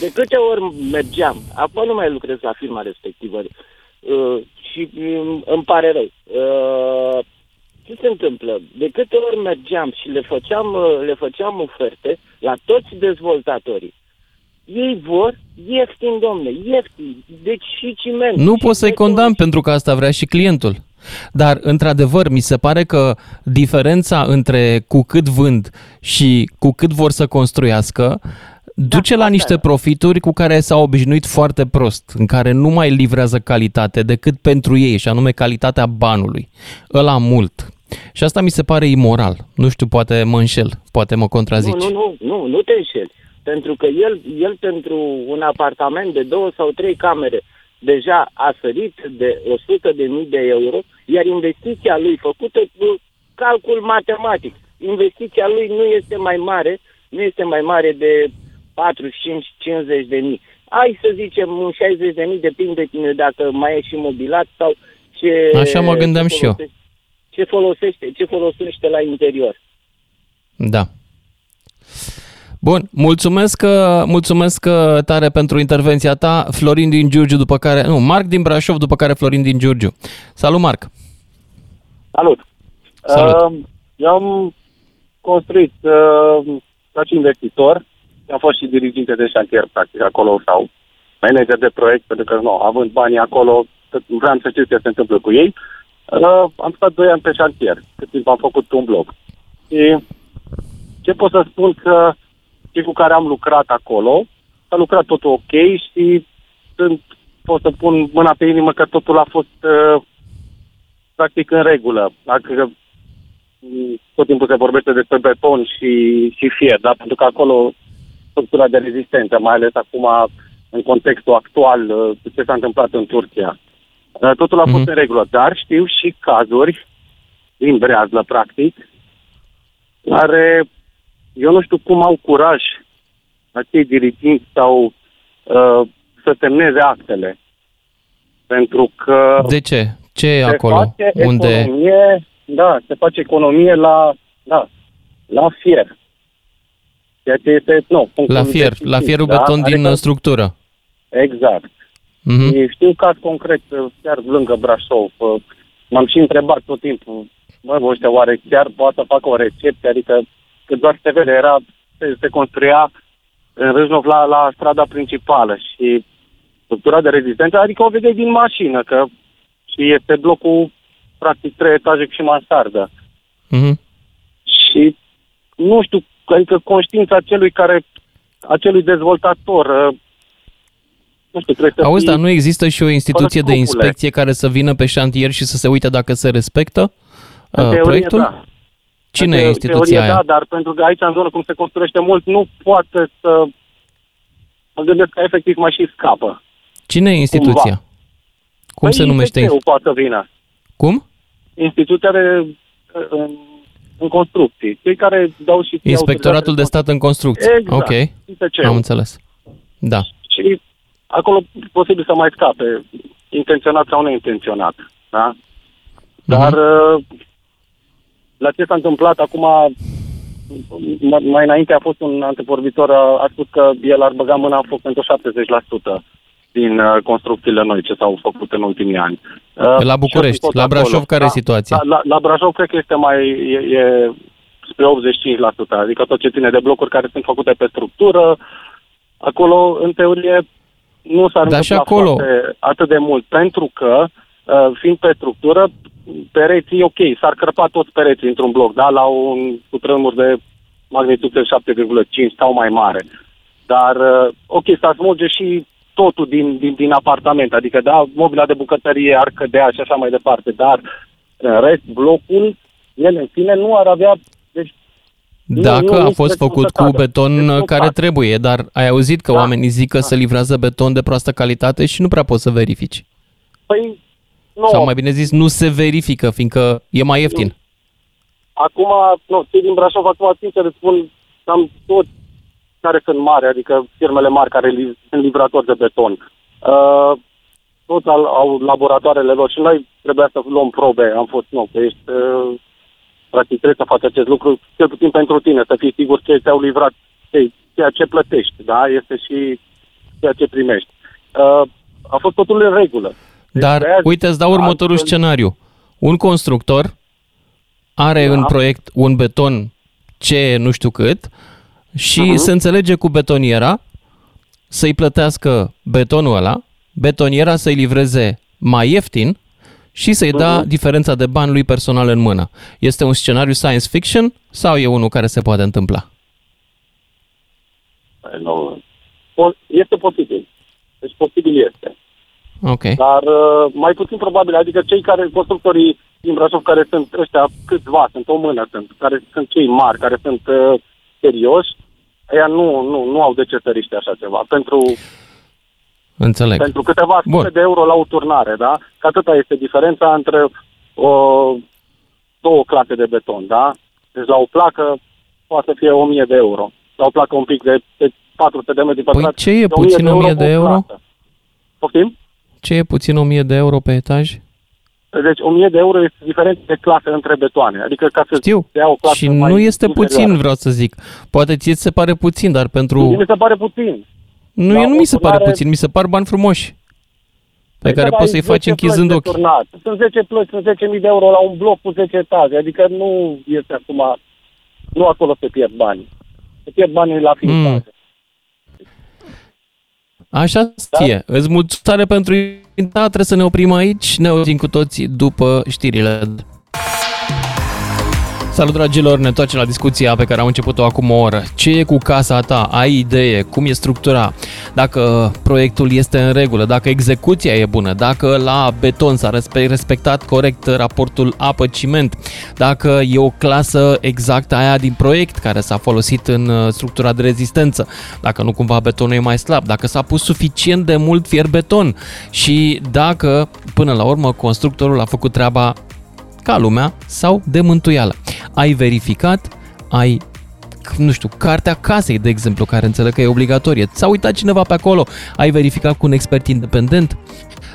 De câte ori mergeam, acum nu mai lucrez la firma respectivă uh, și um, îmi pare rău. Uh, ce se întâmplă? De câte ori mergeam și le făceam, uh, le făceam oferte la toți dezvoltatorii, ei vor ieftin, domne, ieftin. Deci și ciment. Nu și pot să-i beton, condamn pentru că asta vrea și clientul. Dar, într-adevăr, mi se pare că diferența între cu cât vând și cu cât vor să construiască duce la asta niște e. profituri cu care s-au obișnuit foarte prost, în care nu mai livrează calitate decât pentru ei, și anume calitatea banului. Ăla mult. Și asta mi se pare imoral. Nu știu, poate mă înșel, poate mă contrazici. Nu, nu, nu, nu, nu te înșeli. Pentru că el, el pentru un apartament de două sau trei camere deja a sărit de 100 de mii de euro, iar investiția lui făcută cu calcul matematic, investiția lui nu este mai mare, nu este mai mare de 45-50 de mii. Hai să zicem un 60 de mii, depinde dacă mai e și mobilat sau ce... Așa mă gândeam ce și eu. folosește- Ce folosește, ce folosește la interior. Da. Bun, mulțumesc, uh, mulțumesc uh, tare pentru intervenția ta. Florin din Giurgiu, după care... Nu, Marc din Brașov, după care Florin din Giurgiu. Salut, Marc! Salut! Salut. Uh, eu am construit uh, ca și investitor, am fost și diriginte de șantier, practic, acolo, sau manager de proiect, pentru că, nu, având banii acolo, vreau să știu ce se întâmplă cu ei. Uh, am stat 2 ani pe șantier, cât timp am făcut un blog. Și ce pot să spun că cei cu care am lucrat acolo, s-a lucrat totul ok și sunt, pot să pun mâna pe inimă că totul a fost uh, practic în regulă. Dacă mm, tot timpul se vorbește despre beton și, și fier, da? pentru că acolo structura de rezistență, mai ales acum în contextul actual, uh, ce s-a întâmplat în Turcia. Uh, Totul a fost Mhm. în regulă, dar știu și cazuri din breazlă, practic, care eu nu știu cum au curaj acei diriginți sau uh, să semneze actele. Pentru că De ce? Ce e se acolo? face Unde... economie, da, se face economie la, da, la fier. Ceea ce este, nu, punctul La de fier, vedere, la fierul da? beton din Adică- uh, structură. Exact. Mhm. Și știu caz concret, uh, chiar lângă Brașov. uh, M-am și întrebat tot timpul, mă, bă, ăștia oare chiar poate să facă o recepție? Adică că doar se vede, era, se, se construia în Râșnov la, la strada principală și structura de rezistență, adică o vedeai din mașină, că și este blocul practic trei etaje și mansardă. Mhm. Și nu știu, adică conștiința celui care, acelui dezvoltator, uh, nu știu, trebuie să Auzi, fii- dar nu există și o instituție de scrupule. inspecție care să vină pe șantier și să se uite dacă se respectă În uh, teorie, proiectul? da. Cine În e teo- instituția teorie, aia? Da, dar pentru că aici, în zonă, cum se construiește mult, nu poate să... Mă gândesc că efectiv mai și scapă. Cine e instituția? Cum Păi se numește? IPC-ul poate să vină. Cum? Instituția de, în, în construcții. Cei care dau și... ție Inspectoratul de stat în construcții. Exact. Ok, IPC-ul. am înțeles. Da. Și acolo posibil să mai scape, intenționat sau neintenționat. Da? Dar uh, la ce s-a întâmplat acum, m- mai înainte a fost un antevorbitor, a, a spus că el ar băga mâna în foc pentru 70% din uh, construcțiile noi ce s-au făcut în ultimii ani. Uh, La și București. eu sunt tot La Brașov acolo. care e Da, situația? La, la, la Brașov cred că este mai, e, e spre 85%, adică tot ce ține de blocuri care sunt făcute pe structură, acolo, în teorie, nu s-ar Dar și întâmpla acolo- foarte, atât de mult, pentru că, uh, fiind pe structură, pereții, ok, s-ar crăpa toți pereții într-un bloc, da, la un cutremur de magnitudine 7,5 sau mai mare. Dar, uh, ok, s-ar smulge și totul din, din, din apartament, adică, da, mobila de bucătărie ar cădea și așa mai departe, dar în rest, blocul, el în sine nu ar avea, deci Dacă nu, nu a este fost făcut să cu cadă. beton Deci nu care cade. trebuie, dar ai auzit că Da. oamenii zic că se livrează beton de proastă calitate și nu prea poți să verifici. Păi, nu, Sau mai bine zis, nu se verifică, fiindcă e mai ieftin. acum, nu, cei din Brașov, acum, sincer, îți spun, cam toți care sunt mari, adică firmele mari care li, sunt livratori de beton. Uh, toți au, au laboratoarele lor și noi trebuia să luăm probe. Am fost, nu, că ești, uh, practic trebuie să faci acest lucru, cel puțin pentru tine, să fii sigur ce ți-au livrat, ce, ceea ce plătești, da, este și ceea ce primești. Uh, a fost totul în regulă. Deci Dar, de-aia- uite, îți dau următorul altfel- scenariu. Un constructor are Da. în proiect un beton ce nu știu cât și Mhm. se înțelege cu betoniera să-i plătească betonul ăla, betoniera să-i livreze mai ieftin și să-i da Mhm. diferența de bani lui personal în mână. Este un scenariu science fiction sau e unul care se poate întâmpla? Nu. Po- Este posibil. Deci posibil este. Ok. Dar uh, mai puțin probabil, adică cei care, constructorii din Brașov, care sunt ăștia câțiva, sunt o mână, sunt, care sunt cei mari, care sunt uh, serioși, ăia nu, nu, nu au de ce să riște așa ceva. Pentru, Înțeleg. pentru câteva Bun. sute de euro la o turnare, da? Că atâta este diferența între o, două clase de beton, da? Deci la o placă poate să fie 1000 de euro. La o placă un pic de, de 400 de metri Păi pătrați. ce e de puțin 1000 pe de o euro? plată. Poftim? Ce e puțin 1000 de euro pe etaj? Deci 1000 de euro este diferență de clasă între betoane. Adică ca să Știu. te ia o clasă Și mai nu este inferioară. puțin, vreau să zic. Poate ție ți se pare puțin, dar pentru... Mi se pare puțin. Nu, La eu nu o mi se pare turnare- puțin, mi se par bani frumoși. Pe Păi care da, poți să-i ai faci 10 închizând plăți de ochii. turnat. Sunt 10 plăți, sunt 10.000 de euro la un bloc cu 10 etaje. Adică nu este acum... Nu acolo se pierd bani. Se pierd banii la Mm. fiecare. Așa ție. Îți mulțumesc tare pentru invitat, trebuie să ne oprim aici. Ne auzim cu toții după știrile. Salut dragilor, ne întoarcem la discuția pe care am început-o acum o oră. Ce e cu casa ta? Ai idee? Cum e structura? Dacă proiectul este în regulă, dacă execuția e bună, dacă la beton s-a respe- respectat corect raportul apă-ciment, dacă e o clasă exactă aia din proiect care s-a folosit în uh, structura de rezistență, dacă nu cumva betonul e mai slab, dacă s-a pus suficient de mult fier beton și dacă, până la urmă, constructorul a făcut treaba ca lumea sau de mântuială. Ai verificat, ai nu știu, cartea casei, de exemplu, care înțeleg că e obligatorie. S-a uitat cineva pe acolo, ai verificat cu un expert independent?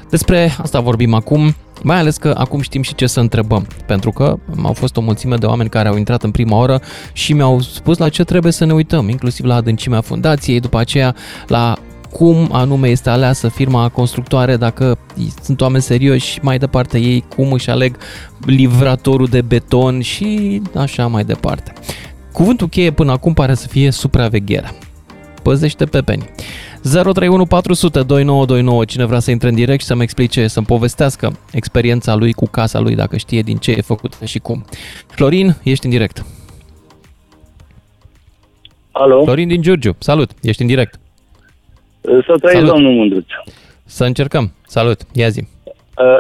Despre asta vorbim acum, mai ales că acum știm și ce să întrebăm, pentru că au fost o mulțime de oameni care au intrat în prima oră și mi-au spus la ce trebuie să ne uităm, inclusiv la adâncimea fundației, după aceea la cum anume este aleasă firma constructoare, dacă sunt oameni serioși, mai departe ei cum își aleg livratorul de beton și așa mai departe. Cuvântul cheie până acum pare să fie supravegherea. Păzește pepeni. 031 400 2929 Cine vrea să intre în direct și să-mi explice, să-mi povestească experiența lui cu casa lui, dacă știe din ce e făcută și cum. Florin, ești în direct. Alo? Florin din Giurgiu, salut, ești în direct. Să trăiți, Salut. domnul Mândruț. Să încercăm. Salut, ia zi. Uh,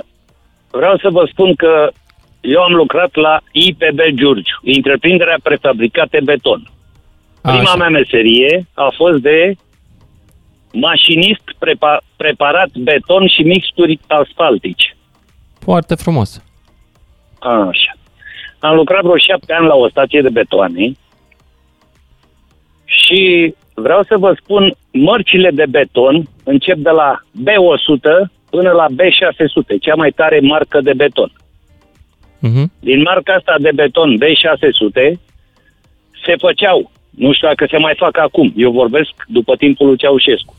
Vreau să vă spun că eu am lucrat la IPB Giurgiu, întreprinderea prefabricate beton. Prima Așa. mea meserie a fost de mașinist prepa- preparat beton și mixturi asfaltice. Foarte frumos. Așa. Am lucrat vreo șapte ani la o stație de betoane și vreau să vă spun, mărcile de beton încep de la B100 până la B600, cea mai tare marcă de beton. Mhm. Din marca asta de beton B600 se făceau, nu știu dacă se mai fac acum, eu vorbesc după timpul lui Ceaușescu,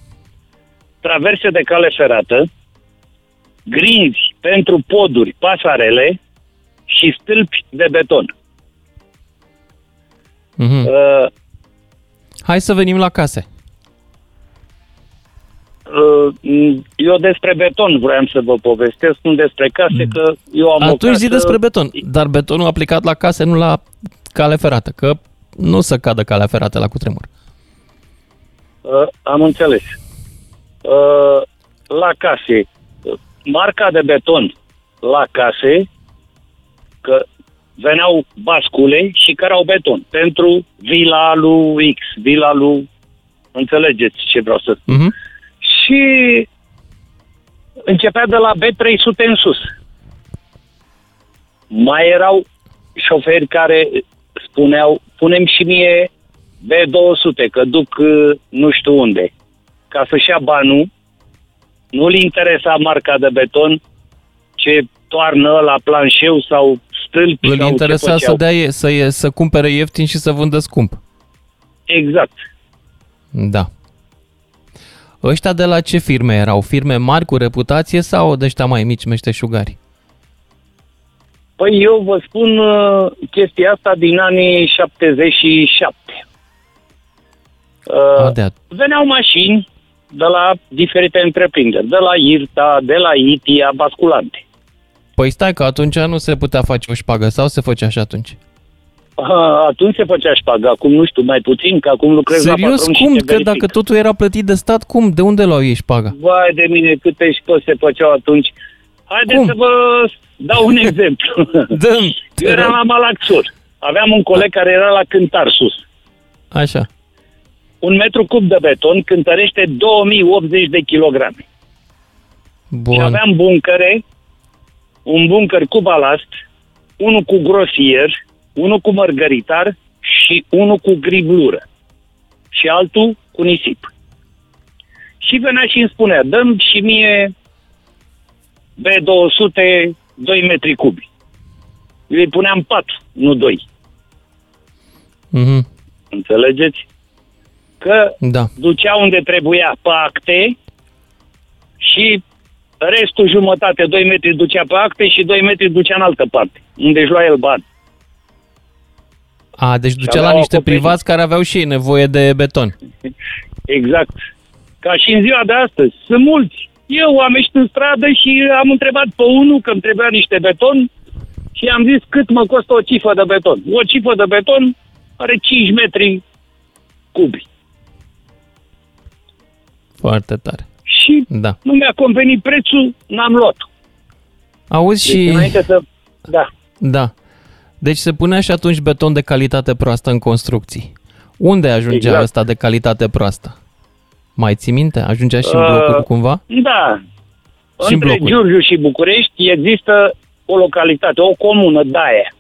traverse de cale ferată, grinzi pentru poduri, pasarele și stâlpi de beton. Mhm. Uh, Hai să venim la case. uh, eu despre beton vreau să vă povestesc, nu despre case, că eu am o Atunci casă... zi despre beton. Dar betonul aplicat la case, nu la cale ferată. Că nu să cadă calea ferată la cutremur. Uh, am înțeles. Uh, la case, uh, marca de beton la case, că veneau bascule și care au beton pentru vila lui X, vila lui... Înțelegeți ce vreau să spun. Mhm. Și începea de la B300 în sus. Mai erau șoferi care spuneau, punem și mie B200, că duc uh, nu știu unde. Ca să-și ia banul, nu-l interesa marca de beton, ce toarnă la planșeu sau stâlpi Îl sau interesa ce să, făceau. dea, să, ie- să cumpere ieftin și să vândă scump. Exact. Da. Ăștia de la ce firme erau? Firme mari cu reputație sau de ăștia mai mici meșteșugari? Păi eu vă spun uh, chestia asta din anii 77. Uh, A, de at- veneau mașini de la diferite întreprinderi, de la IRTA, de la ITIA, basculante. Păi stai că atunci nu se putea face o șpagă sau se făcea și atunci? Ah, atunci se făcea șpagă, acum nu știu, mai puțin, că acum lucrez la Serios? patron și Cum? te Că verific. dacă totul era plătit de stat, cum? De unde luau ei șpaga? Vai de mine, câte șpăți se făceau atunci. Haideți Cum? să vă dau un [laughs] exemplu. Dăm, Eu eram la Malaxor. Aveam un coleg care era la Cântar sus. Așa. Un metru cub de beton cântărește 2080 de kilograme. Bun. Și aveam buncăre, un buncăr cu balast, unul cu grosier, unul cu mărgăritar și unul cu griblură. Și altul cu nisip. Și venea și îmi spunea, dăm și mie B200 2 metri cubi. Eu îi puneam 4, nu 2. Mhm. Înțelegeți? Că Da. ducea unde trebuia pe acte și restul jumătate, 2 metri ducea pe acte și 2 metri ducea în altă parte, unde își lua el bani. A, deci ducea la aveau niște acoperit. privați care aveau și ei nevoie de beton. [laughs] Exact. Ca și în ziua de astăzi. Sunt mulți. Eu am ieșit în stradă și am întrebat pe unul că îmi trebuia niște beton și am zis cât mă costă o cifă de beton. O cifă de beton are 5 metri cubi. Foarte tare. Și Da. nu mi-a convenit prețul, n-am luat. Auzi Deci și... înainte să... Da. Da. Deci se punea și atunci beton de calitate proastă în construcții. Unde ajungea Exact. ăsta de calitate proastă? Mai ții minte? Ajungea și în Uh, blocuri cumva? Da. Și în Între blocuri. Giurgiu și București există o localitate, o comună, Daia.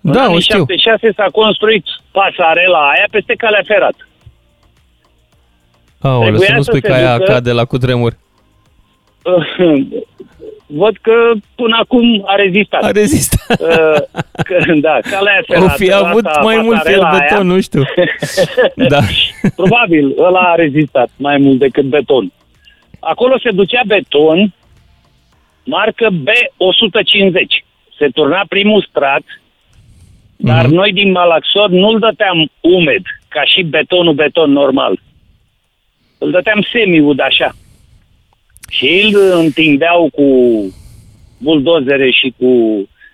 În Da, o anii știu. 76 s-a construit pasarela aia peste calea ferată. Aoleu, să trebuia nu să spui se că aia ducă- cade la cutremur. [laughs] Văd că până acum a rezistat. A rezistat. [laughs] Uh, că, da, calea ferată. O fi avut asta, mai mult fel pasarela beton, aia, nu știu. [laughs] Da. Probabil, ăla a rezistat mai mult decât beton. Acolo se ducea beton, marcă B150. Se turna primul strat, dar Mhm. noi din Malaxor nu-l dăteam umed, ca și betonul beton normal. Îl dăteam semi-ud așa. Și îl întindeau cu buldozere și cu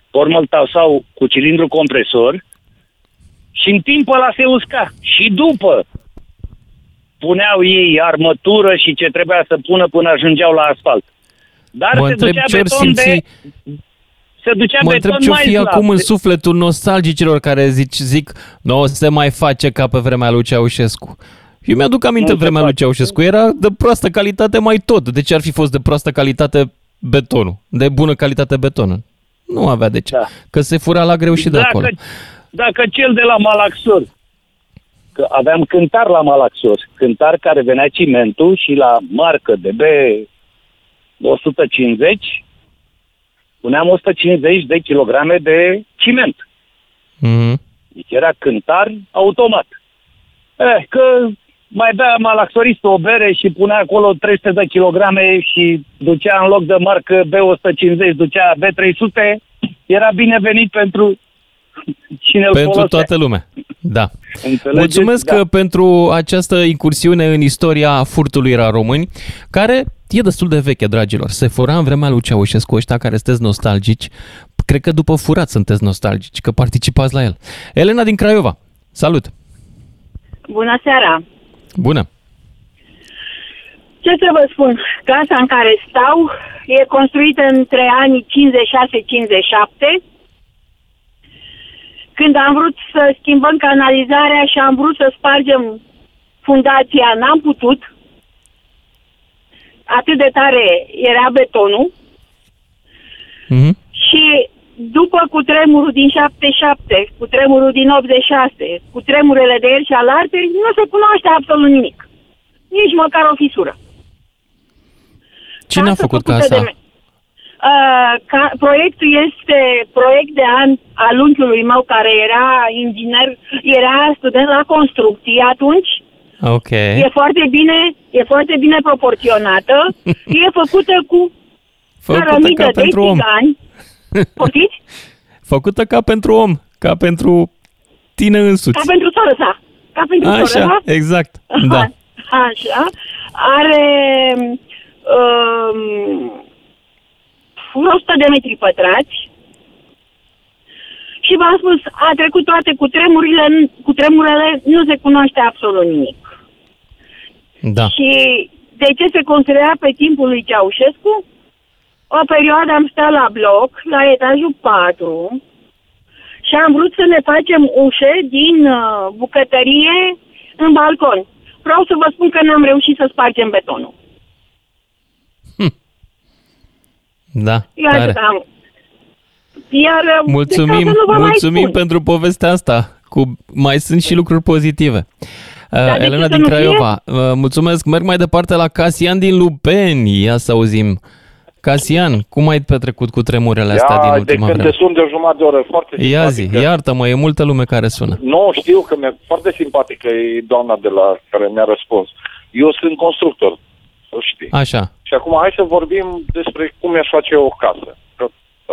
formăltau sau cu cilindru compresor și în timp ăla se usca. Și după puneau ei armătură și ce trebuia să pună până ajungeau la asfalt. Dar Mă se întreb ducea ce ori beton simți... de... Se ducea Mă beton întreb ce-o mai fi slab. acum în sufletul nostalgicilor care zic, zic nu se mai face ca pe vremea lui Ceaușescu. Eu mi-aduc aminte Nu se vremea lui face. Ceaușescu. Era de proastă calitate mai tot. De ce ar fi fost de proastă calitate betonul? De bună calitate betonul? Nu avea de ce. Da. Că se fura la greu și de dacă, acolo. Dacă cel de la Malaxor, că aveam cântar la Malaxor, cântar care venea cimentul și la marcă de B 150 puneam 150 de kilograme de ciment. Mhm. Deci era cântar automat. Eh, că mai bea malaxoristul o bere și punea acolo 300 de kilograme și ducea în loc de marcă B150, ducea B300, era binevenit pentru [laughs] cine îl Pentru folosea. toată lumea. Da. Înțelegeți? Mulțumesc Da. da. pentru această incursiune în istoria furtului la români, care e destul de veche, dragilor. Se fura în vremea lui Ceaușescu ăștia care sunteți nostalgici. Cred că după furat sunteți nostalgici, că participați la el. Elena din Craiova. Salut! Bună seara! Bună! Ce să vă spun? Casa în care stau e construită între anii 56-57. Când am vrut să schimbăm canalizarea și am vrut să spargem fundația, n-am putut. Atât de tare era betonul. Mhm. Și după cutremurul din 77, cutremurul din 86, cutremurele de ieri și alaltă, nu se cunoaște absolut nimic. Nici măcar o fisură. Cine a făcut casa? De... Uh, ca, proiectul este proiect de an al unchiului meu care era inginer, era student la construcții atunci. Ok. E foarte bine, e foarte bine proporționată. [laughs] e făcută cu Făcută cărămidă ca de pentru om. Țigani. Poftiți? Făcută ca pentru om, ca pentru tine însuți. Ca pentru soră sa. Ca pentru soră, Așa, da? exact. Da. Așa. Are um, 100 de metri pătrați și v-am spus, a trecut toate cu tremurile, cu tremurele, nu se cunoaște absolut nimic. Da. Și de ce se construia pe timpul lui Ceaușescu? O perioadă am stat la bloc, la etajul 4 și am vrut să ne facem ușe din uh, bucătărie în balcon. Vreau să vă spun că n-am reușit să spargem betonul. Da, Eu tare. atât am. Iar uh, de Mulțumim, casă nu vă mai mulțumim spun. pentru povestea asta. Cu, mai sunt și lucruri pozitive. Uh, de ce Elena să din nu Craiova, uh, mulțumesc. Merg mai departe la Casian din Lupeni. Ia să auzim. Casian, cum ai petrecut cu tremurele astea din Ia, de ultima când vreme? te sun de o jumătate de oră, foarte Ia zi, simpatică. iartă-mă, e multă lume care sună. Nu, știu că mi-e foarte simpatică e doamna de la care mi-a răspuns. Eu sunt constructor, să știi. Așa, Și acum hai să vorbim despre cum mi-aș face eu o casă. Că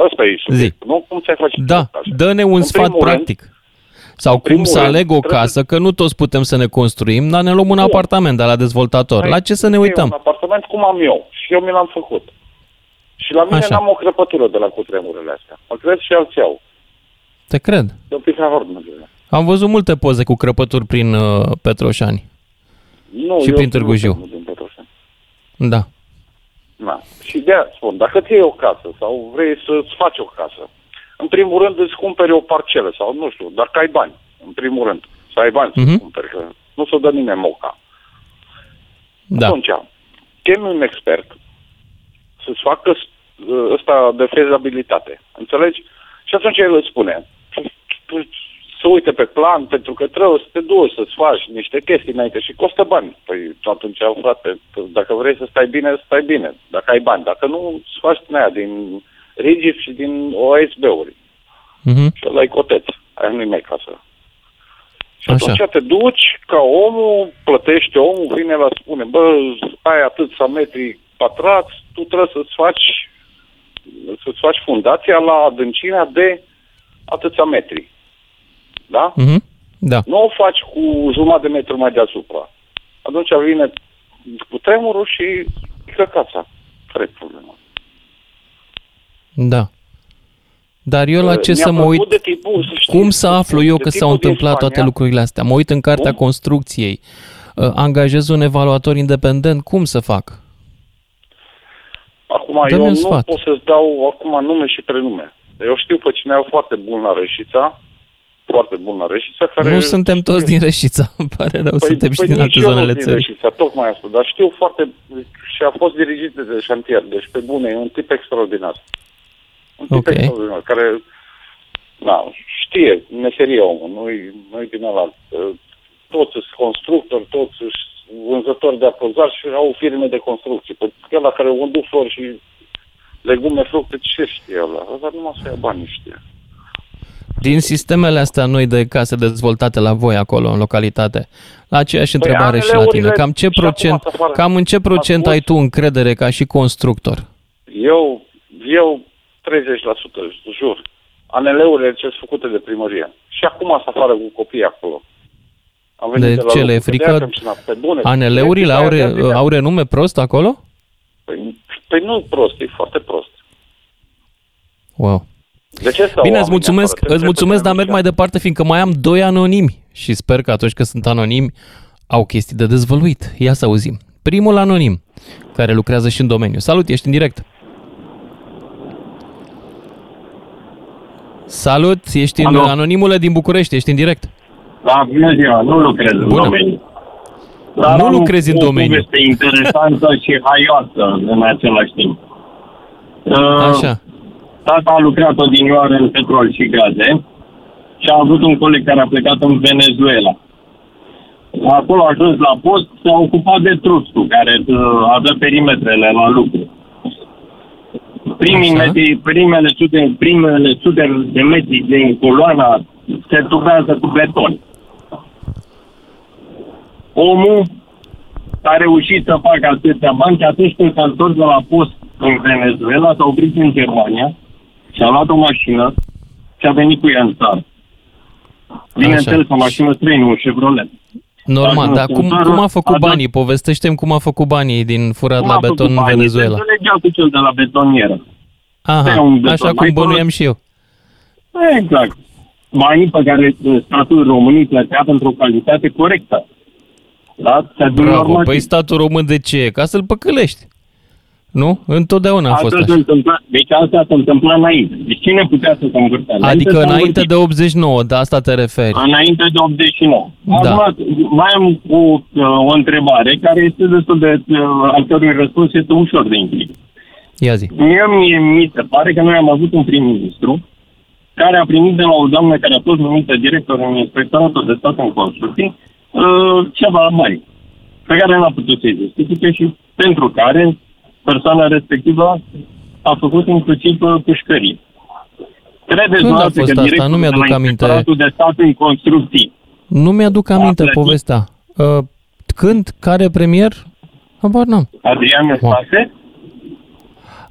ăsta e subiectul, nu? Cum ți-ai face da, o casă? dă-ne un În sfat primul rând, practic. Sau cum primul să rând, aleg o trebuie casă, că nu toți putem să ne construim, dar ne luăm un Nu. apartament de la dezvoltator. La ce să ne e uităm? un apartament cum am eu și eu mi l-am făcut. Și la mine Așa. n-am o crăpătură de la cutremurele astea. Mă crezi și alții au. Te cred. De un pic la ordine. Am văzut multe poze cu crăpături prin uh, Petroșani. Nu, Și eu prin nu Târgu Jiu. sunt din Petroșani. Da. Da. Și de aia spun, dacă ți iei o casă sau vrei să-ți faci o casă, în primul rând îți cumperi o parcelă sau nu știu, dacă ai bani, în primul rând, să ai bani Mhm. să cumperi, că nu se dă nimeni moca. Da. Atunci, chemi un expert să-ți facă s- ăsta de fezabilitate, înțelegi? Și atunci el îți spune, să uite pe plan, pentru că trebuie să te duci să-ți faci niște chestii înainte și costă bani. Păi atunci, frate, dacă vrei să stai bine, stai bine, dacă ai bani. Dacă nu, îți faci din aia, din rigid și din OSB-uri. Mhm. Și ăla e coteț. Aia nu-i mai casă. Și Așa. atunci te duci ca omul, plătește omul, vine la spune, bă, ai atâția metri pătrați, tu trebuie să-ți faci să-ți faci fundația la adâncimea de atâția metri. Da? Mhm. Da. Nu o faci cu jumătate de metru mai deasupra. Atunci vine cu tremurul și căcața. Care e problema? Da. Dar eu la ce Mi-a să mă plăcut uit? de tipul, să știi, Cum să aflu eu de că s-au tipul din întâmplat toate Spania. lucrurile astea? Mă uit în cartea Cum? construcției. Uh, Angajez un evaluator independent. Cum să fac? Acum, Dă-mi eu un nu sfat. pot să-ți dau acum nume și prenume. Eu știu pe cineva foarte bun la Reșița, foarte bun la Reșița, care... Nu suntem toți din Reșița. [laughs] Îmi pare rău, suntem și din nici alte eu nu zonele din țării. Reșița, tocmai asta, dar știu foarte... Și a fost dirigit de șantier, deci pe bune, e un tip extraordinar. Un tip Ok. extraordinar, care... Na, știe meseria omul, nu-i, nu-i din ăla. Toți sunt constructori, toți sunt vânzători de apozari și au firme de construcții. Păi ăla care vându flori și legume, fructe, ce știe ăla? Ăla numai să ia bani știe. Din sistemele astea noi de case dezvoltate la voi acolo, în localitate, la aceeași Păi întrebare și la tine. ANL-urile Cam ce și acum procent, să apară- cam în ce procent ai tu încredere ca și constructor? Eu, eu 30%, jur. ANL-urile ce sunt făcute de primărie. Și acum să afară cu copiii acolo. Am venit De la ce lucru, le e că de-aia frică? te-am sunat. Pe bune. ANL-urile au, De-aia re, de-aia. au renume prost acolo? Păi, păi nu prost, e foarte prost. Wow. De ce stau Bine, îți oamenii mulțumesc, afară? îți mulțumesc, dar merg mai departe, fiindcă mai am doi anonimi și sper că atunci când sunt anonimi au chestii de dezvăluit. Ia să auzim. Primul anonim, care lucrează și în domeniu. Salut, ești în direct. Salut, ești în Alo. anonimul din București, ești în direct. Da, bună ziua, nu lucrez în Bună. domeniu. Nu am lucrezi în o domeniu. poveste interesantă [laughs] și haioasă în același timp. Uh, Așa. Tata a lucrat odinioară în petrol și gaze și a avut un coleg care a plecat în Venezuela. Acolo a ajuns la post, s-a ocupat de trustul care uh, avea perimetrele la lucru. Primii metri, primele, sute, primele sute de metri din coloana se tubează cu beton. Omul a reușit să facă atâția bani și atunci când s-a întors de la post în Venezuela, s-a oprit în Germania și a luat o mașină și a venit cu ea în țară. Bineînțeles, o mașină străină, un Chevrolet. Normal, Ajuns dar în cum, țară, cum a făcut a dat- banii? Povestește-mi cum a făcut banii din furat Cum la a făcut beton în banii? Venezuela. Se înțelegea cu cel de la betonieră. Pe Aha, un beton. așa cum Mai bănuiam și eu. Exact. Banii pe care uh, statul României plătea pentru o calitate corectă. Da? Se adună Bravo, normativ. păi statul român de ce? Ca să-l păcălești. Nu? Întotdeauna a fost Asta se așa. întâmpla, deci asta se întâmpla înainte. Deci cine putea să se învârte? Adică s-a înainte învârtit. de 89, de asta te referi. Înainte de 89. Da. Acum, mai am o, uh, o întrebare care este destul de, uh, al cărui răspuns este ușor de implicat. Ia zi. Mie mie mi se pare că noi am avut un prim-ministru care a primit de la o doamnă care a fost numită director în Inspectoratul de Stat în Construcții uh, ceva bani pe care n-a putut să-i justifice și pentru care persoana respectivă a făcut inclusiv uh, pușcării. Credeți Când a dumneavoastră fost că asta? directorul Nu mi-aduc de la aminte. Inspectoratul de Stat în Construcții Nu mi-aduc aminte plătit. povestea. Uh, când? Care premier? Habar n-am. Adrian Nestase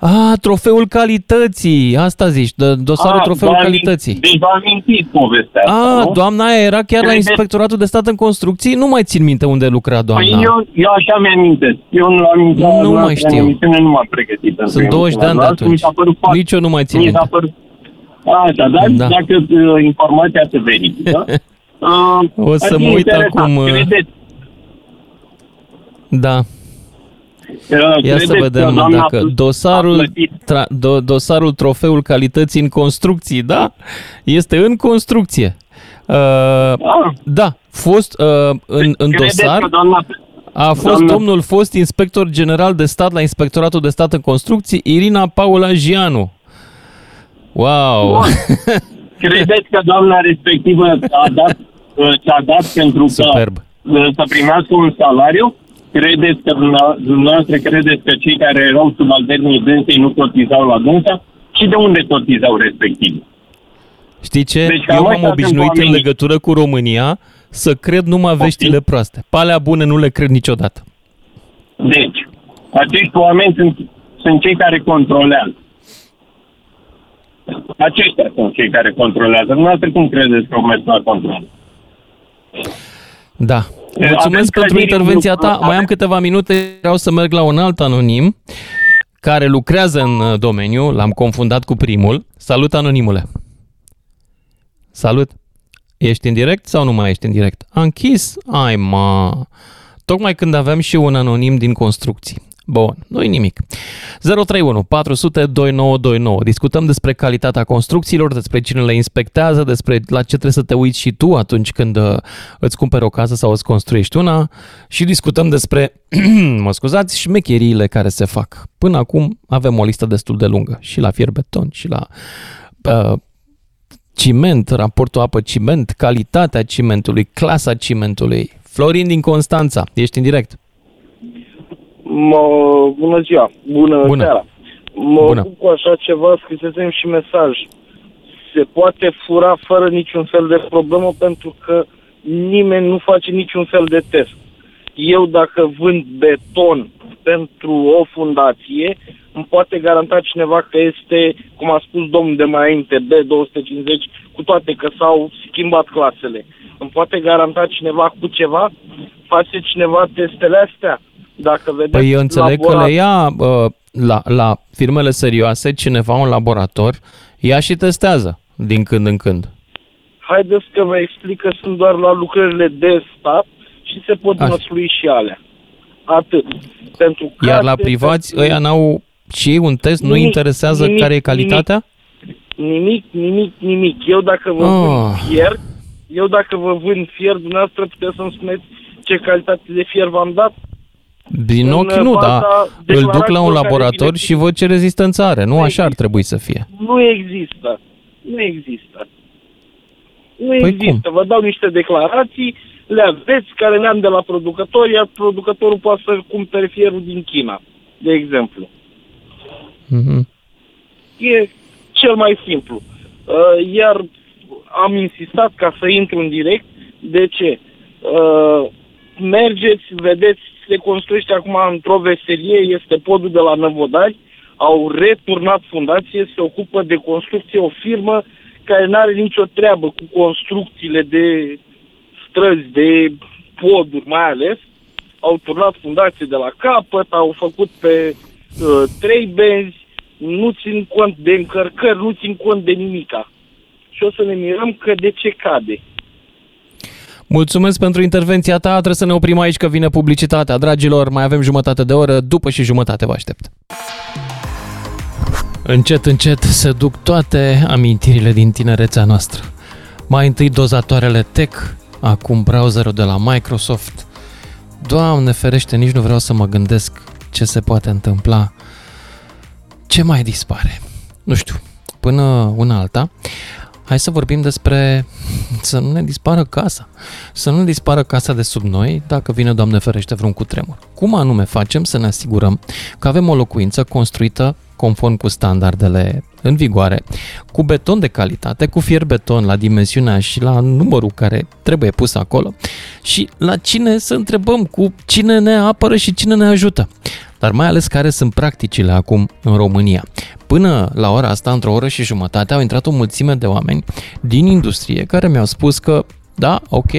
Ah, trofeul calității. Asta zici, de- dosarul Ah, trofeul v-am calității. Deci v-am mintit povestea asta, Ah, nu? doamna aia era chiar la Credeți- Inspectoratul de Stat în Construcții? Nu mai țin minte unde lucra doamna. Păi eu, eu așa mi-amintesc. Eu nu am intrat Nu la mai noastră în știu. emisiune, nu m-am pregătit. pentru Sunt 20 de ani de emisiunea noastră, mi atunci. s-a părut foarte- Nici eu nu mai țin mi s-a minte. părut... Așa, dar Da. dacă uh, informația se verifică... [laughs] uh, O să ar fi mă uit interesant. acum, uh, Credeți, Da. Uh, Ia credeți să că vedem doamna dacă a dosarul, tra, do, dosarul trofeul calității în construcții, da? Este în construcție. Uh, da, fost uh, în, în credeți dosar că doamna... a fost doamna- domnul fost inspector general de stat la Inspectoratul de Stat în Construcții, Irina Paula Gianu. Wow! Bun. [laughs] Credeți că doamna respectivă a dat uh, ce-a dat pentru că Superb. uh, să primească un salariu? Credeți că dumneavoastră- dumneavoastră credeți că cei care erau subalternii dânsei nu cotizau la dânsa? Și de unde cotizau respectiv? Știi ce? Deci cam Eu m-am ăștia sunt obișnuit în oamenii. legătură cu România să cred numai veștile proaste. Pe alea bune nu le cred niciodată. Deci, acești oameni sunt, sunt cei care controlează. Aceștia sunt cei care controlează. Dumneavoastră cum credeți că au mers la control? Da. Avem Mulțumesc pentru clădiri intervenția în ta. lucru. Mai am câteva minute. Vreau să merg la un alt anonim care lucrează în uh, domeniu. L-am confundat cu primul. Salut, anonimule. Salut. Ești în direct sau nu mai ești în direct? A închis? Ai, ma. Tocmai când aveam și un anonim din construcții. Bun, nu nimic. 031 400 2929. Discutăm despre calitatea construcțiilor, despre cine le inspectează, despre la ce trebuie să te uiți și tu atunci când uh, îți cumperi o casă sau îți construiești una și discutăm despre, [clears throat] mă scuzați, șmecheriile care se fac. Până acum avem o listă destul de lungă și la fier beton și la uh, ciment, raportul apă-ciment, calitatea cimentului, clasa cimentului. Florin din Constanța, ești în direct. Mă, bună ziua, bună, Bună. seara. Mă Bună. ocup cu așa ceva, scrisesem și mesaj. Se poate fura fără niciun fel de problemă pentru că nimeni nu face niciun fel de test. Eu dacă vând beton pentru o fundație, îmi poate garanta cineva că este, cum a spus domnul de mai înainte, B250, cu toate că s-au schimbat clasele. Îmi poate garanta cineva cu ceva? Face cineva testele astea? Dacă vedeți Păi eu înțeleg că laborat- le ia uh, la, la firmele serioase, cineva, un laborator, ia și testează din când în când. Haideți că vă explic că sunt doar la lucrările de stat și se pot Așa. măsuri și alea. Atât. Pentru Iar la case, privați, pentru- ăia n-au și ei un test, nu Nimic, interesează nimic, care e calitatea? Nimic, nimic, nimic. Eu dacă vă Ah. vând fier, eu dacă vă vând fier, dumneavoastră puteți să-mi spuneți ce calitate de fier v-am dat? Din În ochi nu, baza dar îl duc la declarațiilor un care laborator vine și văd ce rezistență are. Nu așa ar trebui să fie. Nu există. Nu există. Nu Păi există. Vă dau niște declarații, le aveți, care le-am de la producător, iar producătorul poate să cumpere fierul din China, de exemplu. Mhm. E cel mai simplu. Uh, Iar am insistat ca să intru în direct. De ce? Uh, Mergeți, vedeți, se construiește acum într-o veselie, este podul de la Năvodari, au returnat fundație, se ocupă de construcție o firmă care nu are nicio treabă cu construcțiile de străzi, de poduri mai ales. Au turnat fundație de la capăt, au făcut pe uh, trei benzi, nu țin cont de încărcări, nu țin cont de nimica. Și o să ne mirăm că de ce cade. Mulțumesc pentru intervenția ta. Trebuie să ne oprim aici că vine publicitatea. Dragilor, mai avem jumătate de oră. După și jumătate vă aștept. Încet, încet se duc toate amintirile din tinerețea noastră. Mai întâi dozatoarele tech, acum browserul de la Microsoft. Doamne ferește, nici nu vreau să mă gândesc ce se poate întâmpla. Ce mai dispare? Nu știu, până una alta. Hai să vorbim despre să nu ne dispară casa. Să nu ne dispară casa de sub noi dacă vine, Doamne ferește, vreun cutremur. Cum anume facem să ne asigurăm că avem o locuință construită conform cu standardele în vigoare, cu beton de calitate, cu fier beton la dimensiunea și la numărul care trebuie pus acolo și la cine să întrebăm cu cine ne apără și cine ne ajută. Dar mai ales care sunt practicile acum în România. Până la ora asta, într-o oră și jumătate, au intrat o mulțime de oameni din industrie care mi-au spus că, da, ok,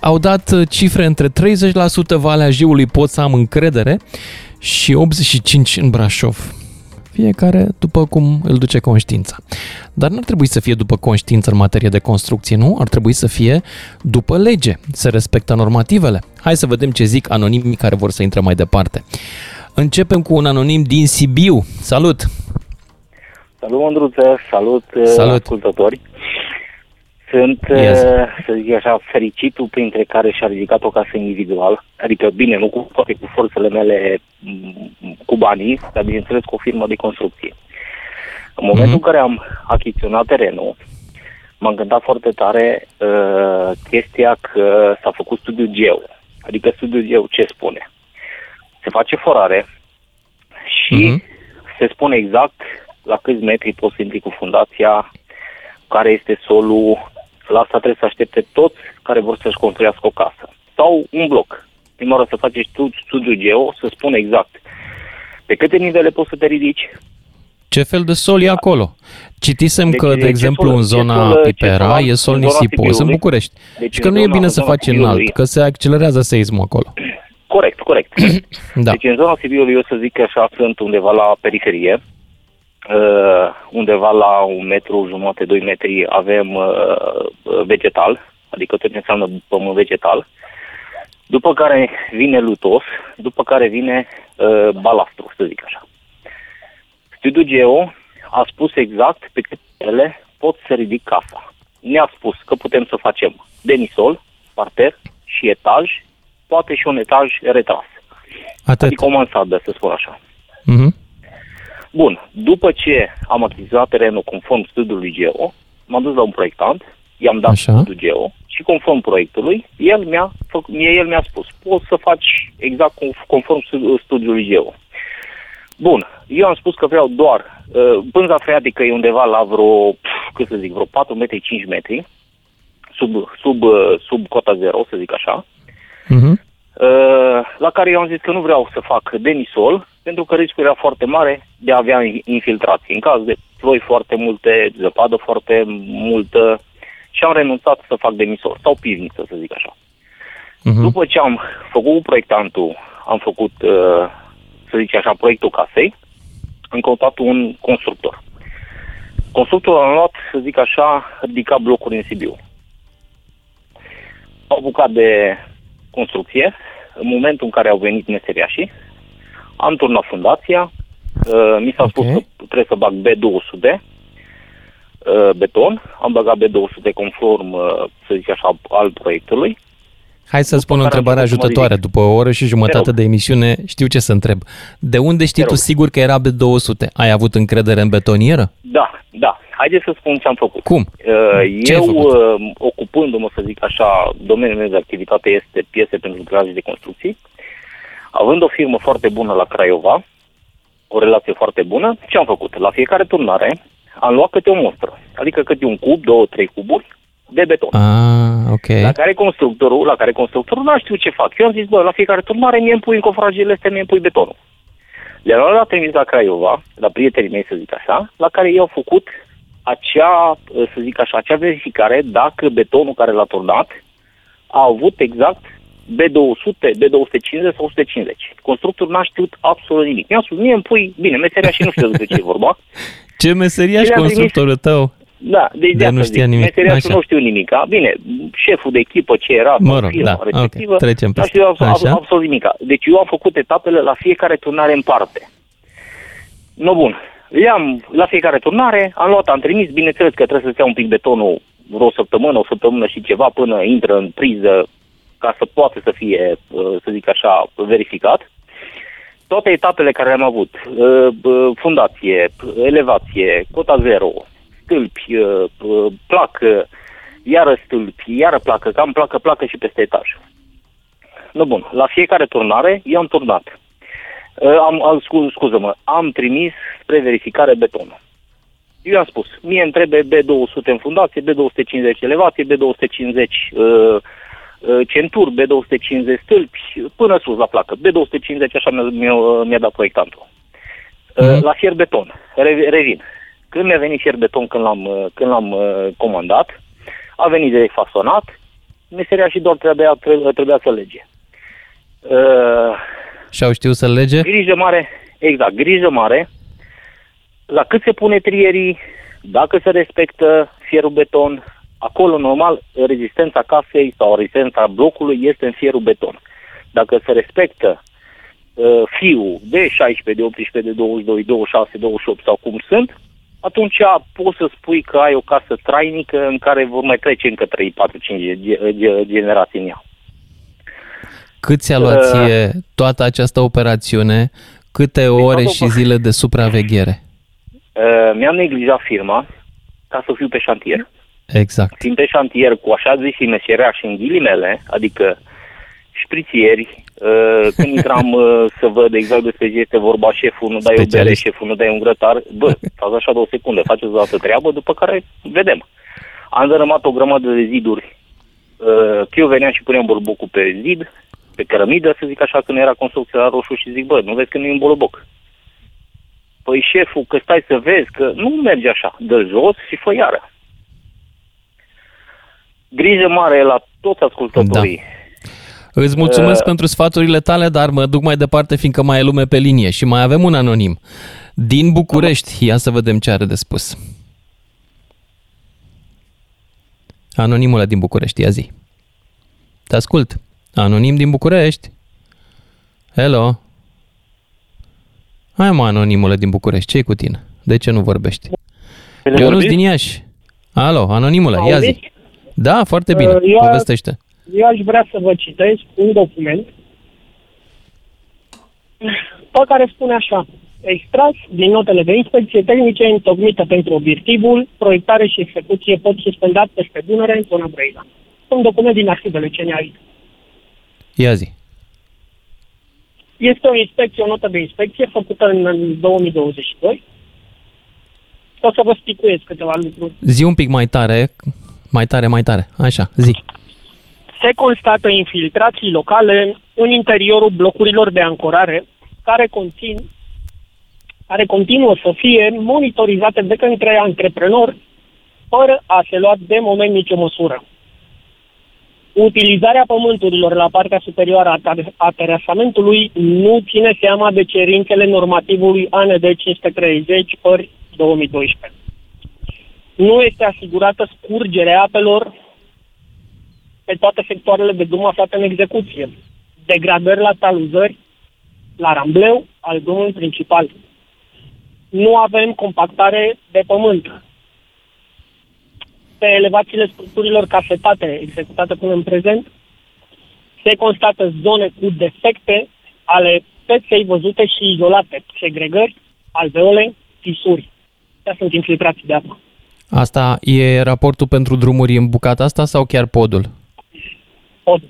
au dat uh, cifre între 30% Valea Jiului pot să am încredere și 85% în Brașov. Fiecare după cum îl duce conștiința. Dar nu ar trebui să fie după conștiință în materie de construcție, nu? Ar trebui să fie după lege, să respectă normativele. Hai să vedem ce zic anonimii care vor să intre mai departe. Începem cu un anonim din Sibiu. Salut! Salut, Mândruță, salut, Salut. ascultători. Sunt, Yes. uh, să zic așa, fericitul printre care și-a ridicat o casă individual. Adică, bine, nu cu toate cu forțele mele m, cu banii, dar bineînțeles cu o firmă de construcție. În momentul în care am achiziționat terenul, m-a încântat foarte tare uh, chestia că s-a făcut studiul geo. Adică studiul geo ce spune? Se face forare și se spune exact la câți metri poți să intri cu fundația, care este solul, la asta trebuie să aștepte toți care vor să-și construiască o casă. Sau un bloc. Prima oară să faci stu- studiul geo, să spune exact pe câte nivele poți să te ridici, Ce fel de sol e acolo? Citisem Deci, că, de ce exemplu, sol- în ce zona sol- ce Pipera sol- e sol în zona nisipos, în Sibiului. București. Deci Și că în nu e zona- bine în să zona faci Sibiului. înalt, că se accelerează seismul acolo. Corect, corect. [clears throat] Da. Deci în zona Sibiului, eu să zic că așa sunt undeva la periferie, uh, undeva la un metru, jumătate, doi metri avem uh, uh, vegetal, adică tot ce înseamnă pământ vegetal, după care vine lutos, după care vine uh, balastru, să zic așa. Studiul Geo a spus exact pe câte ele pot să ridic casa. Ne-a spus că putem să facem denisol, parter și etaj, poate și un etaj retras. Atât. Adică o mansadă, să spun așa. Mhm. Bun, după ce am achiziționat terenul conform studiului Geo, m-am dus la un proiectant, i-am dat Așa. studiul Geo și conform proiectului, el mi-a, făc, mie, el mi-a spus, poți să faci exact conf- conform stu- studiului Geo. Bun, eu am spus că vreau doar, uh, pânza freatică e undeva la vreo, pf, cât să zic, vreo 4 metri, 5 metri, sub, sub, uh, sub cota zero, să zic așa. Mhm. Uh, la care eu am zis că nu vreau să fac denisol, pentru că riscul era foarte mare de a avea infiltrații. În caz de ploi foarte multe, zăpadă foarte multă, și am renunțat să fac denisol, sau pivniță, să zic așa. Mhm. După ce am făcut cu proiectantul, am făcut uh, să zice așa, proiectul casei, am căutat un constructor. Constructorul a luat, să zic așa, ridica blocuri în Sibiu. Au bucat de construcție, în momentul în care au venit meseriașii, am turnat fundația, uh, mi s-a spus că trebuie să bag B200, uh, beton, am băgat B200 conform, uh, să zic așa, al proiectului. Hai să spun o întrebare ajutătoare. După o oră și jumătate de emisiune, știu ce să întreb. De unde știi tu sigur că era B200? Ai avut încredere în betonieră? Da, da. Haideți să spun ce am făcut. Cum? Uh, Ce ai Eu, făcut? uh, ocupându-mă, să zic așa, domeniul meu de activitate este piese pentru lucrare de construcții, având o firmă foarte bună la Craiova, o relație foarte bună, ce am făcut? La fiecare turnare am luat câte o mostră, adică câte un cub, două, trei cuburi de beton. Ah, ok. La care constructorul, la care constructorul nu știu ce fac. Eu am zis, bă, la fiecare turnare mie îmi pui în cofragele astea, mie îmi pui betonul. Le-am luat la trimis la Craiova, la prietenii mei, să zic așa, la care ei au făcut acea, să zic așa, acea verificare dacă betonul care l-a turnat a avut exact B200, B250 sau 150. Constructorul n-a știut absolut nimic. Mi-a spus, mie îmi pui, bine, meseria și nu știu despre ce e vorba. [laughs] Ce meseriaș Și le-am trimis- constructorul tău? Da, deci de, De asta nu știa zic, nimic. meseriașul Așa. nu știu nimic. Bine, șeful de echipă ce era, Mă sau rog, firma da, respectivă, ok, trecem n-a peste. știut absolut, Așa. absolut nimic. Deci eu am făcut etapele la fiecare turnare în parte. No, bun. Le-am, la fiecare turnare, am luat, am trimis, bineînțeles că trebuie să-ți iau un pic betonul vreo săptămână, o săptămână și ceva până intră în priză ca să poată să fie, uh, să zic așa, verificat. Toate etapele care le-am avut, uh, bă, fundație, elevație, cota zero, stâlpi, uh, uh, placă, iară stâlpi, iară placă, cam placă, placă și peste etaj. No bun, la fiecare turnare eu am turnat. Uh, Am, am scu- scuză-mă, am trimis spre verificare betonul. Eu am spus, mie îmi trebuie B200 în fundație, B250 elevație, B250 uh, uh, centuri, B250 stâlpi, până sus la placă. B250, așa mi-a, mi-a, mi-a dat proiectantul. Uh, La fier beton, Re- revin. Când mi-a venit fier beton, când l-am, uh, când l-am uh, comandat, a venit direct fasonat, meseria și doar trebuia, trebuia, trebuia să lege. Uh, Și au știut să lege? Grijă mare, exact, grijă mare la cât se pune trierii, dacă se respectă fierul beton, acolo normal rezistența casei sau rezistența blocului este în fierul beton. Dacă se respectă uh, fiul de 16, de 18, de 22, 26, 28 sau cum sunt, atunci poți să spui că ai o casă trainică în care vor mai trece încă 3, 4, 5 ge- ge- generații în ea. Cât ți-a luat ție toată această operațiune? Câte ore toată și oper- zile de supraveghere? Uh, mi-am neglijat firma ca să fiu pe șantier. Exact. Fiind pe șantier cu așa zis meseriași în ghilimele, adică șprițieri, uh, când intram uh, să văd exact despre ce este vorba, șeful nu dai o bere, Specialist. șeful nu dai un grătar, bă, stați așa două secunde, faceți o dată treabă, după care vedem. Am dărâmat o grămadă de ziduri, uh, că eu veneam și puneam bolbocul pe zid, pe cărămidă, să zic așa, când era construcția la roșu și zic, bă, nu vezi că nu e un bolboc. Păi șeful, că stai să vezi, că nu merge așa, dă jos și fă iară. Grijă mare la toți ascultătorii. Da. Îți mulțumesc Uh, pentru sfaturile tale, dar mă duc mai departe fiindcă mai e lume pe linie și mai avem un anonim. Din București, ia să vedem ce are de spus. Anonimul ăla din București, ia zi. Te ascult. Anonim din București. Hello. Hai mă, anonimule din București, ce cu tine? De ce nu vorbești? Bine Ionuț vorbit? din Iași. Alo, anonimule, ia zi. Auziți? Da, foarte bine, Uh, eu- povestește. Eu aș vrea să vă citesc un document pe care spune așa. Extras din notele de inspecție tehnice întocmite pentru obiectivul, proiectare și execuție pot suspendat peste Dunăre în zona Brăila. Un document din arhivele CNAI. Ia zi. Este o inspecție, o notă de inspecție făcută în, în 2022. O să vă spicuiesc câteva lucruri. Zi un pic mai tare, mai tare, mai tare. Așa, zi. Se constată infiltrații locale în interiorul blocurilor de ancorare care conțin care continuă să fie monitorizate de către antreprenori fără a se lua de moment nicio măsură. Utilizarea pământurilor la partea superioară a ter- a terasamentului nu ține seama de cerințele normativului AND 530 ori 2012. Nu este asigurată scurgerea apelor pe toate sectoarele de drum aflate în execuție. Degradări la taluzări, la rambleu al drumului principal. Nu avem compactare de pământ. Pe elevațiile structurilor casetate executate până în prezent, se constată zone cu defecte ale peței văzute și izolate, segregări, alveole, fisuri. Astea sunt infiltrații de apă. Asta e raportul pentru drumuri în bucata asta sau chiar podul? Pod.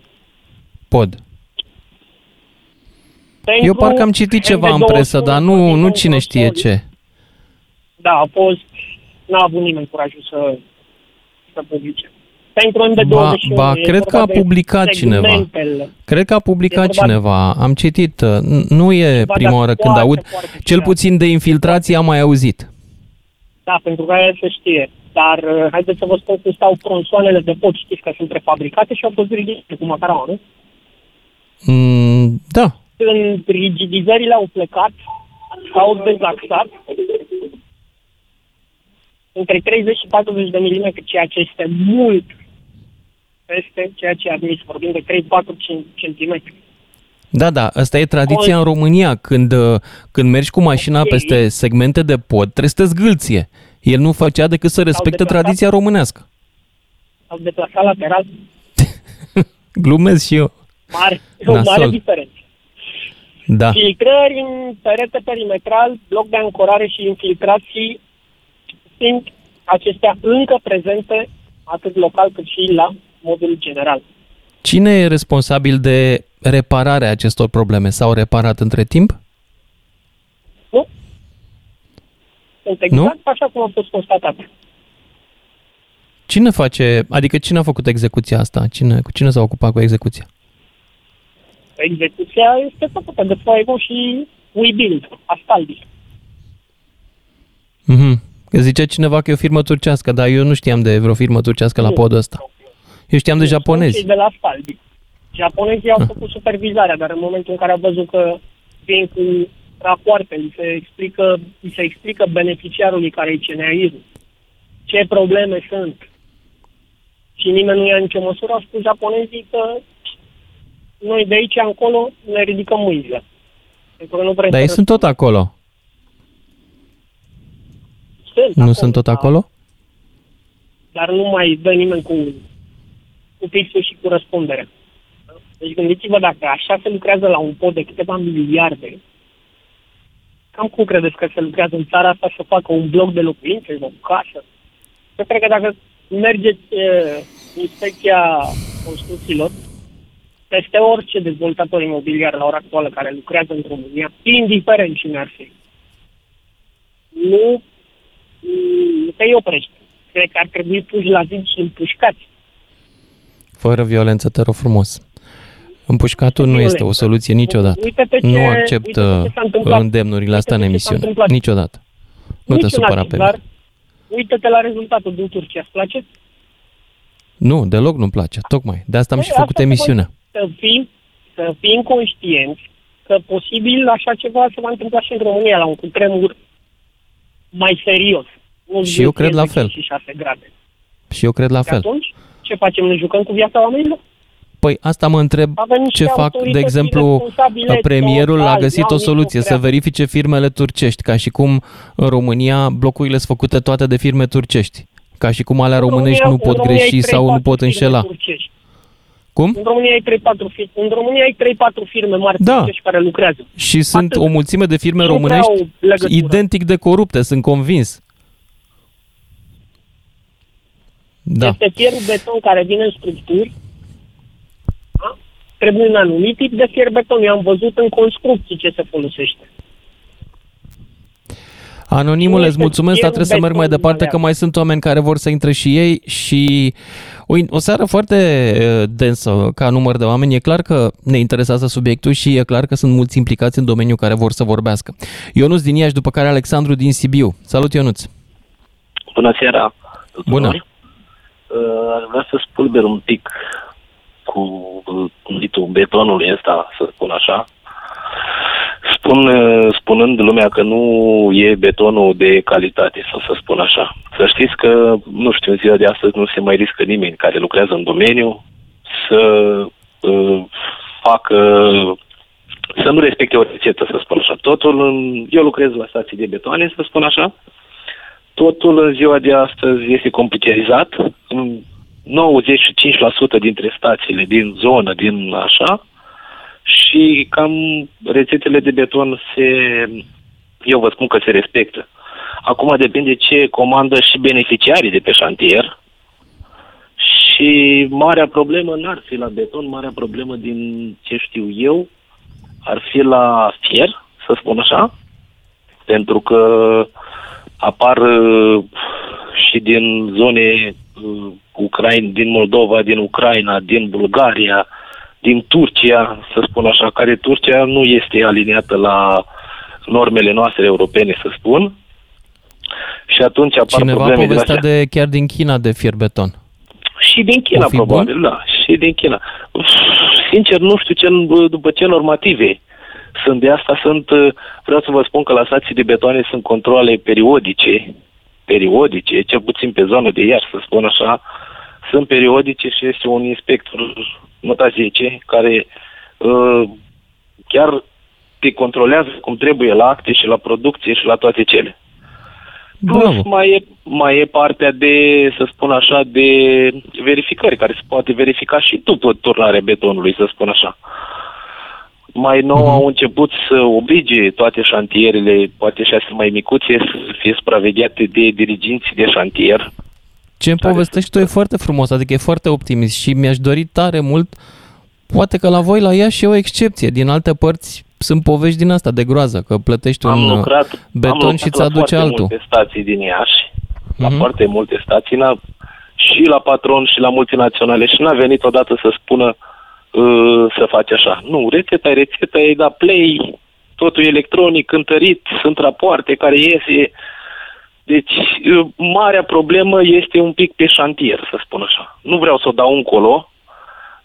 Pod. Pentru Eu parcă am citit ceva în MB200, presă, dar nu, nu cine știe ce. Da, a fost, n-a avut nimeni curajul să, să publice. Pentru MB21 Ba, ba e cred că vorba a de publicat cineva. segmentele. Cred că a publicat E vorba de- cineva. Am citit. uh, n- Nu e Ceva prima de oară când foarte, aud. foarte Cel puțin de infiltrație am mai auzit. Da, pentru că aia se știe. Dar uh, haideți să vă spun cum stau tronsoanele de pod, știți că sunt prefabricate și au fost ridicate cu macaraua, nu? Mm, da. Când rigidizările au plecat, s-au dezaxat între 30 și 40 de milimetri, ceea ce este mult peste ceea ce e admis. Vorbim de 3-4 centimetri. Da, da, asta e tradiția în România. Când, uh, când mergi cu mașina peste segmente de pod, trebuie să te zgâlție. El nu făcea decât să respecte deplasat. tradiția românească. Au deplasat lateral. [laughs] Glumesc și eu. Mare, o Nasol. [laughs] mare diferență. Da. Filtrări în perete perimetral, bloc de ancorare și infiltrații sunt acestea încă prezente atât local cât și la modul general. Cine e responsabil de repararea acestor probleme? S-au reparat între timp? Sunt exact așa cum a fost constatat. Cine face, adică cine a făcut execuția asta? Cine, cu cine s-a ocupat cu execuția? Execuția este făcută de Fuego și WeBuild, Astaldi. Mhm. Că zicea cineva că e o firmă turcească, dar eu nu știam de vreo firmă turcească la Nu. podul ăsta. Eu știam de Sunt japonezi. cei de la Astaldi. Japonezii au făcut supervizarea, dar în momentul în care au văzut că vin cu rapoarte, li se explică, li se explică beneficiarului care e CNAIR, ce probleme sunt și nimeni nu ia nicio măsură, au spus japonezii că noi de aici încolo ne ridicăm mâinile. Pentru că nu vrem Dar să ei sunt tot acolo. Sunt Nu acolo, sunt tot da. acolo? dar nu mai dă nimeni cu, cu pixul și cu răspunderea. Deci gândiți-vă dacă așa se lucrează la un pod de câteva miliarde, cam cum credeți că se lucrează în țara asta să facă un bloc de locuințe, o casă? Eu cred că dacă mergeți uh, inspecția construcțiilor, peste orice dezvoltator imobiliar la ora actuală care lucrează în România, indiferent cine ar fi, nu, nu te oprește. Cred că ar trebui puși la zid și împușcați. Fără violență, te rog frumos. Împușcatul nu este o soluție niciodată. Uite-te ce- Nu accept uite-te ce s-a întâmplat. îndemnurile astea în Uite-te ce s-a emisiune. întâmplat. Niciodată. Nu te Niciun supăra activ, pe dar mine. uite-te la rezultatul din Turcia. Îți place? Nu, deloc nu-mi place. Tocmai. De asta am și Păi, făcut asta să emisiunea. vă- Să fim, să fim conștienți că posibil așa ceva se va întâmpla și în România, la un cutremur mai serios. Nu Și eu cred la fel. 6 grade. Și eu cred la Și fel. atunci, ce facem? Ne jucăm cu viața oamenilor? Păi asta mă întreb Avem niște ce fac, de autorități exemplu, irresponsabile premierul a total, găsit n-au o nicio soluție, să treabă. verifice firmele turcești, ca și cum în România blocurile sunt făcute toate de firme turcești. Ca și cum alea În românești România- nu pot în România greși ai sau nu 3-4 pot firme înșela. turcești. Cum? În România ai 3-4 firme, în România ai 3-4 firme mari Da. turcești care lucrează. Și sunt o mulțime de firme Nu prea românești au legătură. identic de corupte, sunt convins. Da. Este fierul beton care vine în structuri. Da? Trebuie un anumit tip de fier beton. Eu am văzut în construcții ce se folosește. Anonimule, Nu îți este mulțumesc, dar fierul trebuie să merg mai beton departe că maleat. mai sunt oameni care vor să intre și ei și o, o seară foarte uh, densă ca număr de oameni. E clar că ne interesează subiectul și e clar că sunt mulți implicați în domeniu care vor să vorbească. Ionuț din Iași, după care Alexandru din Sibiu. Salut, Ionuț! Bună seara! Bună! Uh, Aș vrea să spulber un pic cu uh, conditul betonului ăsta, să spun așa. Spun, uh, spunând lumea că nu e betonul de calitate, sau să spun așa. Să știți că, nu știu, în ziua de astăzi nu se mai riscă nimeni care lucrează în domeniu să uh, facă să nu respecte o rețetă, să spun așa. Totul, în, eu lucrez la stații de betoane, să spun așa, totul în ziua de astăzi este computerizat. 95% dintre stațiile din zonă, din așa, și cam rețetele de beton se, eu vă spun că se respectă. Acum depinde ce comandă și beneficiarii de pe șantier și marea problemă n-ar fi la beton, marea problemă din ce știu eu ar fi la fier, să spun așa, pentru că apar uh, și din zone uh, Ucraina, din Moldova, din Ucraina, din Bulgaria, din Turcia, să spun așa, care Turcia nu este aliniată la normele noastre europene, să spun. Și atunci apar Cineva probleme povestea din de, chiar din China de fier beton. Și din China, O fi probabil, bun? da. Și din China. Uf, Sincer, nu știu ce, după ce normative sunt de asta. Sunt, uh, vreau să vă spun că la stații de betoane sunt controle periodice, periodice, cel puțin pe zonă de iar, să spun așa, sunt periodice și este un inspector nota 10 care uh, chiar te controlează cum trebuie la acte și la producție și la toate cele. Plus mai e, mai e partea de, să spun așa, de verificări, care se poate verifica și după turnarea betonului, să spun așa. Mai nou Mhm. au început să oblige toate șantierele, poate și astea mai micuțe, să fie supravegheate de diriginții de șantier. Ce îmi povestești tu e foarte frumos, adică e foarte optimist și mi-aș dori tare mult, poate că la voi la ea și e o excepție, din alte părți sunt povești din asta de groază, că plătești Am un uh, lucrat, am beton lucrat și ți la aduce foarte altul. multe stații din Iași, la Mhm. foarte multe stații, n-a, și la patron și la multinaționale și n-a venit odată să spună uh, să faci așa. Nu, rețeta e rețeta, e da play, totul e electronic, cântărit, sunt rapoarte care iese. Deci, uh, marea problemă este un pic pe șantier, să spun așa. Nu vreau să o dau încolo,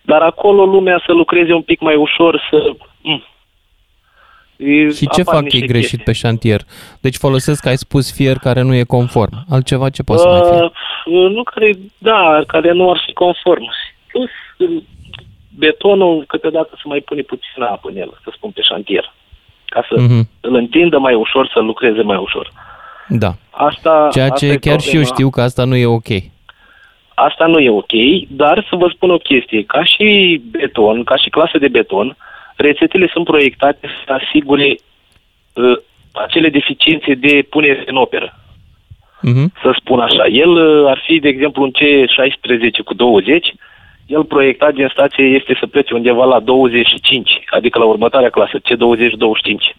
dar acolo lumea să lucreze un pic mai ușor, să... Mm. E- Și ce apar fac niște ei greșit chestii. pe șantier? Deci folosesc, ai spus, fier care nu e conform. Altceva ce poate să mai fie? Uh, nu care, da, care nu ar fi conform. Plus, uh, betonul câteodată se mai pune puțină apă în el, să spun, pe șantier. Ca să Mhm. îl întindă mai ușor, să lucreze mai ușor. Da. Asta, Ceea asta ce e chiar și eu problema. știu că asta nu e ok. Asta nu e ok, dar să vă spun o chestie. Ca și beton, ca și clasă de beton, rețetele sunt proiectate să asigure uh, acele deficiențe de punere în operă. Mhm. să spun așa. El uh, ar fi, de exemplu, un C16 cu 20, el proiectat din stație este să plece undeva la 25, adică la următoarea clasă, C20-25.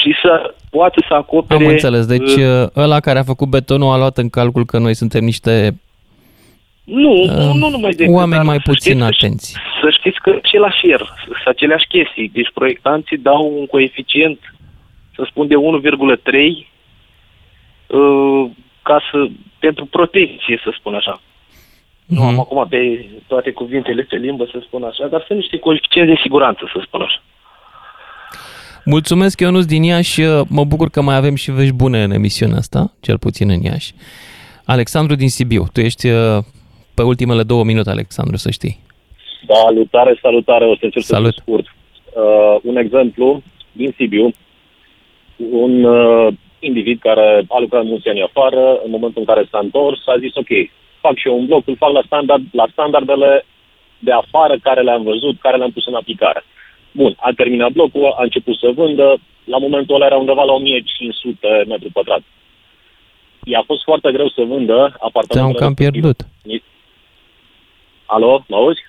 Și să poate să acopere... Am înțeles. Deci uh, uh, ăla care a făcut betonul a luat în calcul că noi suntem niște nu, nu, uh, nu numai decât, oameni dar mai să puțin știți că- atenți. Să știți că și la fier sunt aceleași chestii. Deci proiectanții dau un coeficient, să spun, de 1,3 uh, ca să, pentru protecție, să spun așa. Nu Mhm. am acum pe toate cuvintele pe limbă, să spun așa, dar sunt niște coeficienți de siguranță, să spun așa. Mulțumesc, Ionuț din Iași. Mă bucur că mai avem și vești bune în emisiunea asta, cel puțin în Iași. Alexandru din Sibiu, tu ești uh, pe ultimele două minute, Alexandru, să știi. Salutare, salutare, o să încerc să Salut. fiu scurt. Uh, un exemplu din Sibiu, un uh, individ care a lucrat mulți ani afară, în momentul în care s-a întors, a zis, ok, fac și eu un bloc, îl fac la, standard, la standardele de afară care le-am văzut, care le-am pus în aplicare. Bun, a terminat blocul, a început să vândă, la momentul ăla era undeva la 1500 metri pătrați. I-a fost foarte greu să vândă apartamentul. Te-am cam pierdut. Alo, mă auzi?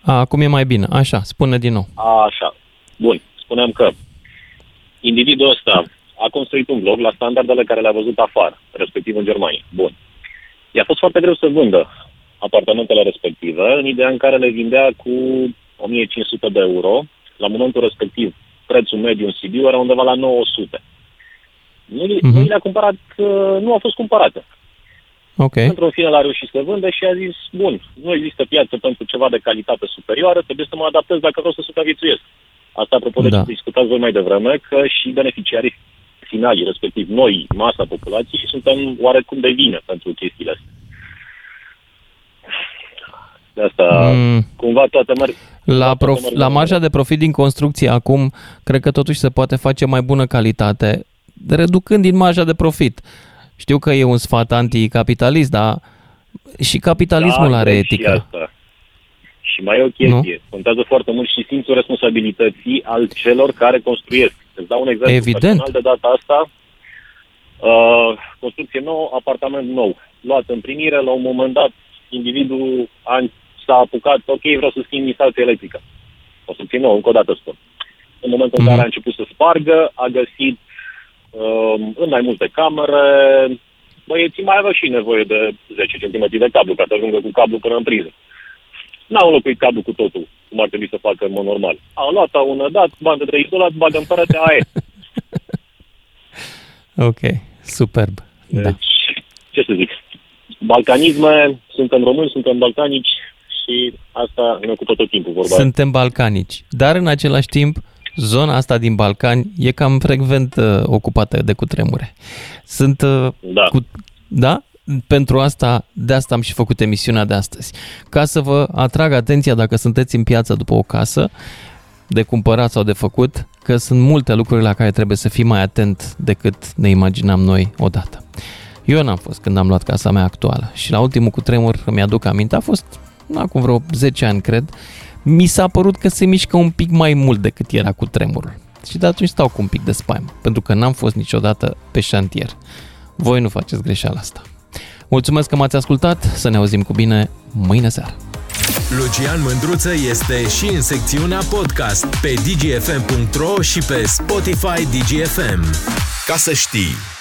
A, acum e mai bine. Așa, spune din nou. Așa. Bun. Spuneam că individul ăsta a construit un bloc la standardele care le-a văzut afară, respectiv în Germania. Bun. I-a fost foarte greu să vândă apartamentele respective, în ideea în care le vindea cu 1500 de euro. La momentul respectiv, prețul mediu în Sibiu era undeva la 900. Nu, uh-huh. nu le-a cumpărat, uh, nu a fost cumpărată. Ok. Într-un final a reușit să vândă și a zis, bun, nu există piață pentru ceva de calitate superioară, trebuie să mă adaptez dacă vreau să supraviețuiesc. Asta apropo de Da. ce discutați voi mai devreme, că și beneficiarii finali, respectiv noi, masa populației, suntem oarecum de vină pentru chestiile astea. De asta, Mm. cumva toată merg... La, prof, merg- la marja de profit din construcție acum, cred că totuși se poate face mai bună calitate, reducând din marja de profit. Știu că e un sfat anticapitalist, dar și capitalismul Da, are cred etică. Și, asta. și mai e o chestie. Nu? Contează foarte mult și simțul responsabilității al celor care construiesc. Îți dau un exemplu Evident. personal de data asta. Uh, construcție nouă, apartament nou. Luat în primire, la un moment dat, individul a, s-a apucat, ok, vreau să schimb instalația electrică. Construcție nouă, încă o dată spun. În momentul în Mhm. care a început să spargă, a găsit uh, în mai multe camere, băieții mai aveau și nevoie de 10 cm de cablu ca să ajungă cu cablu până în priză. N-au înlocuit cablu cu totul, cum ar trebui să facă în mod normal. Au luat, au unădat, bandă de izolat, bagă în perete, aia e. [laughs] Ok, superb. Da. Deci, ce să zic, balcanisme, suntem români, suntem balcanici și asta ne ocupă tot timpul vorba. aia. Suntem balcanici, dar în același timp, zona asta din Balcani e cam frecvent uh, ocupată de cutremure. Sunt uh, Da. cu, da? Pentru asta, de asta am și făcut emisiunea de astăzi. Ca să vă atrag atenția dacă sunteți în piață după o casă, de cumpărat sau de făcut, că sunt multe lucruri la care trebuie să fii mai atent decât ne imaginam noi odată. Eu n-am fost când am luat casa mea actuală și la ultimul cutremur, îmi aduc aminte, a fost acum vreo 10 ani, cred, mi s-a părut că se mișcă un pic mai mult decât era cu tremurul. Și de atunci stau cu un pic de spaimă, pentru că n-am fost niciodată pe șantier. Voi nu faceți greșeala asta. Mulțumesc că m-ați ascultat, să ne auzim cu bine mâine seară. Lucian Mândruță este și în secțiunea podcast pe dgfm.ro și pe Spotify DGFM. Ca să știi!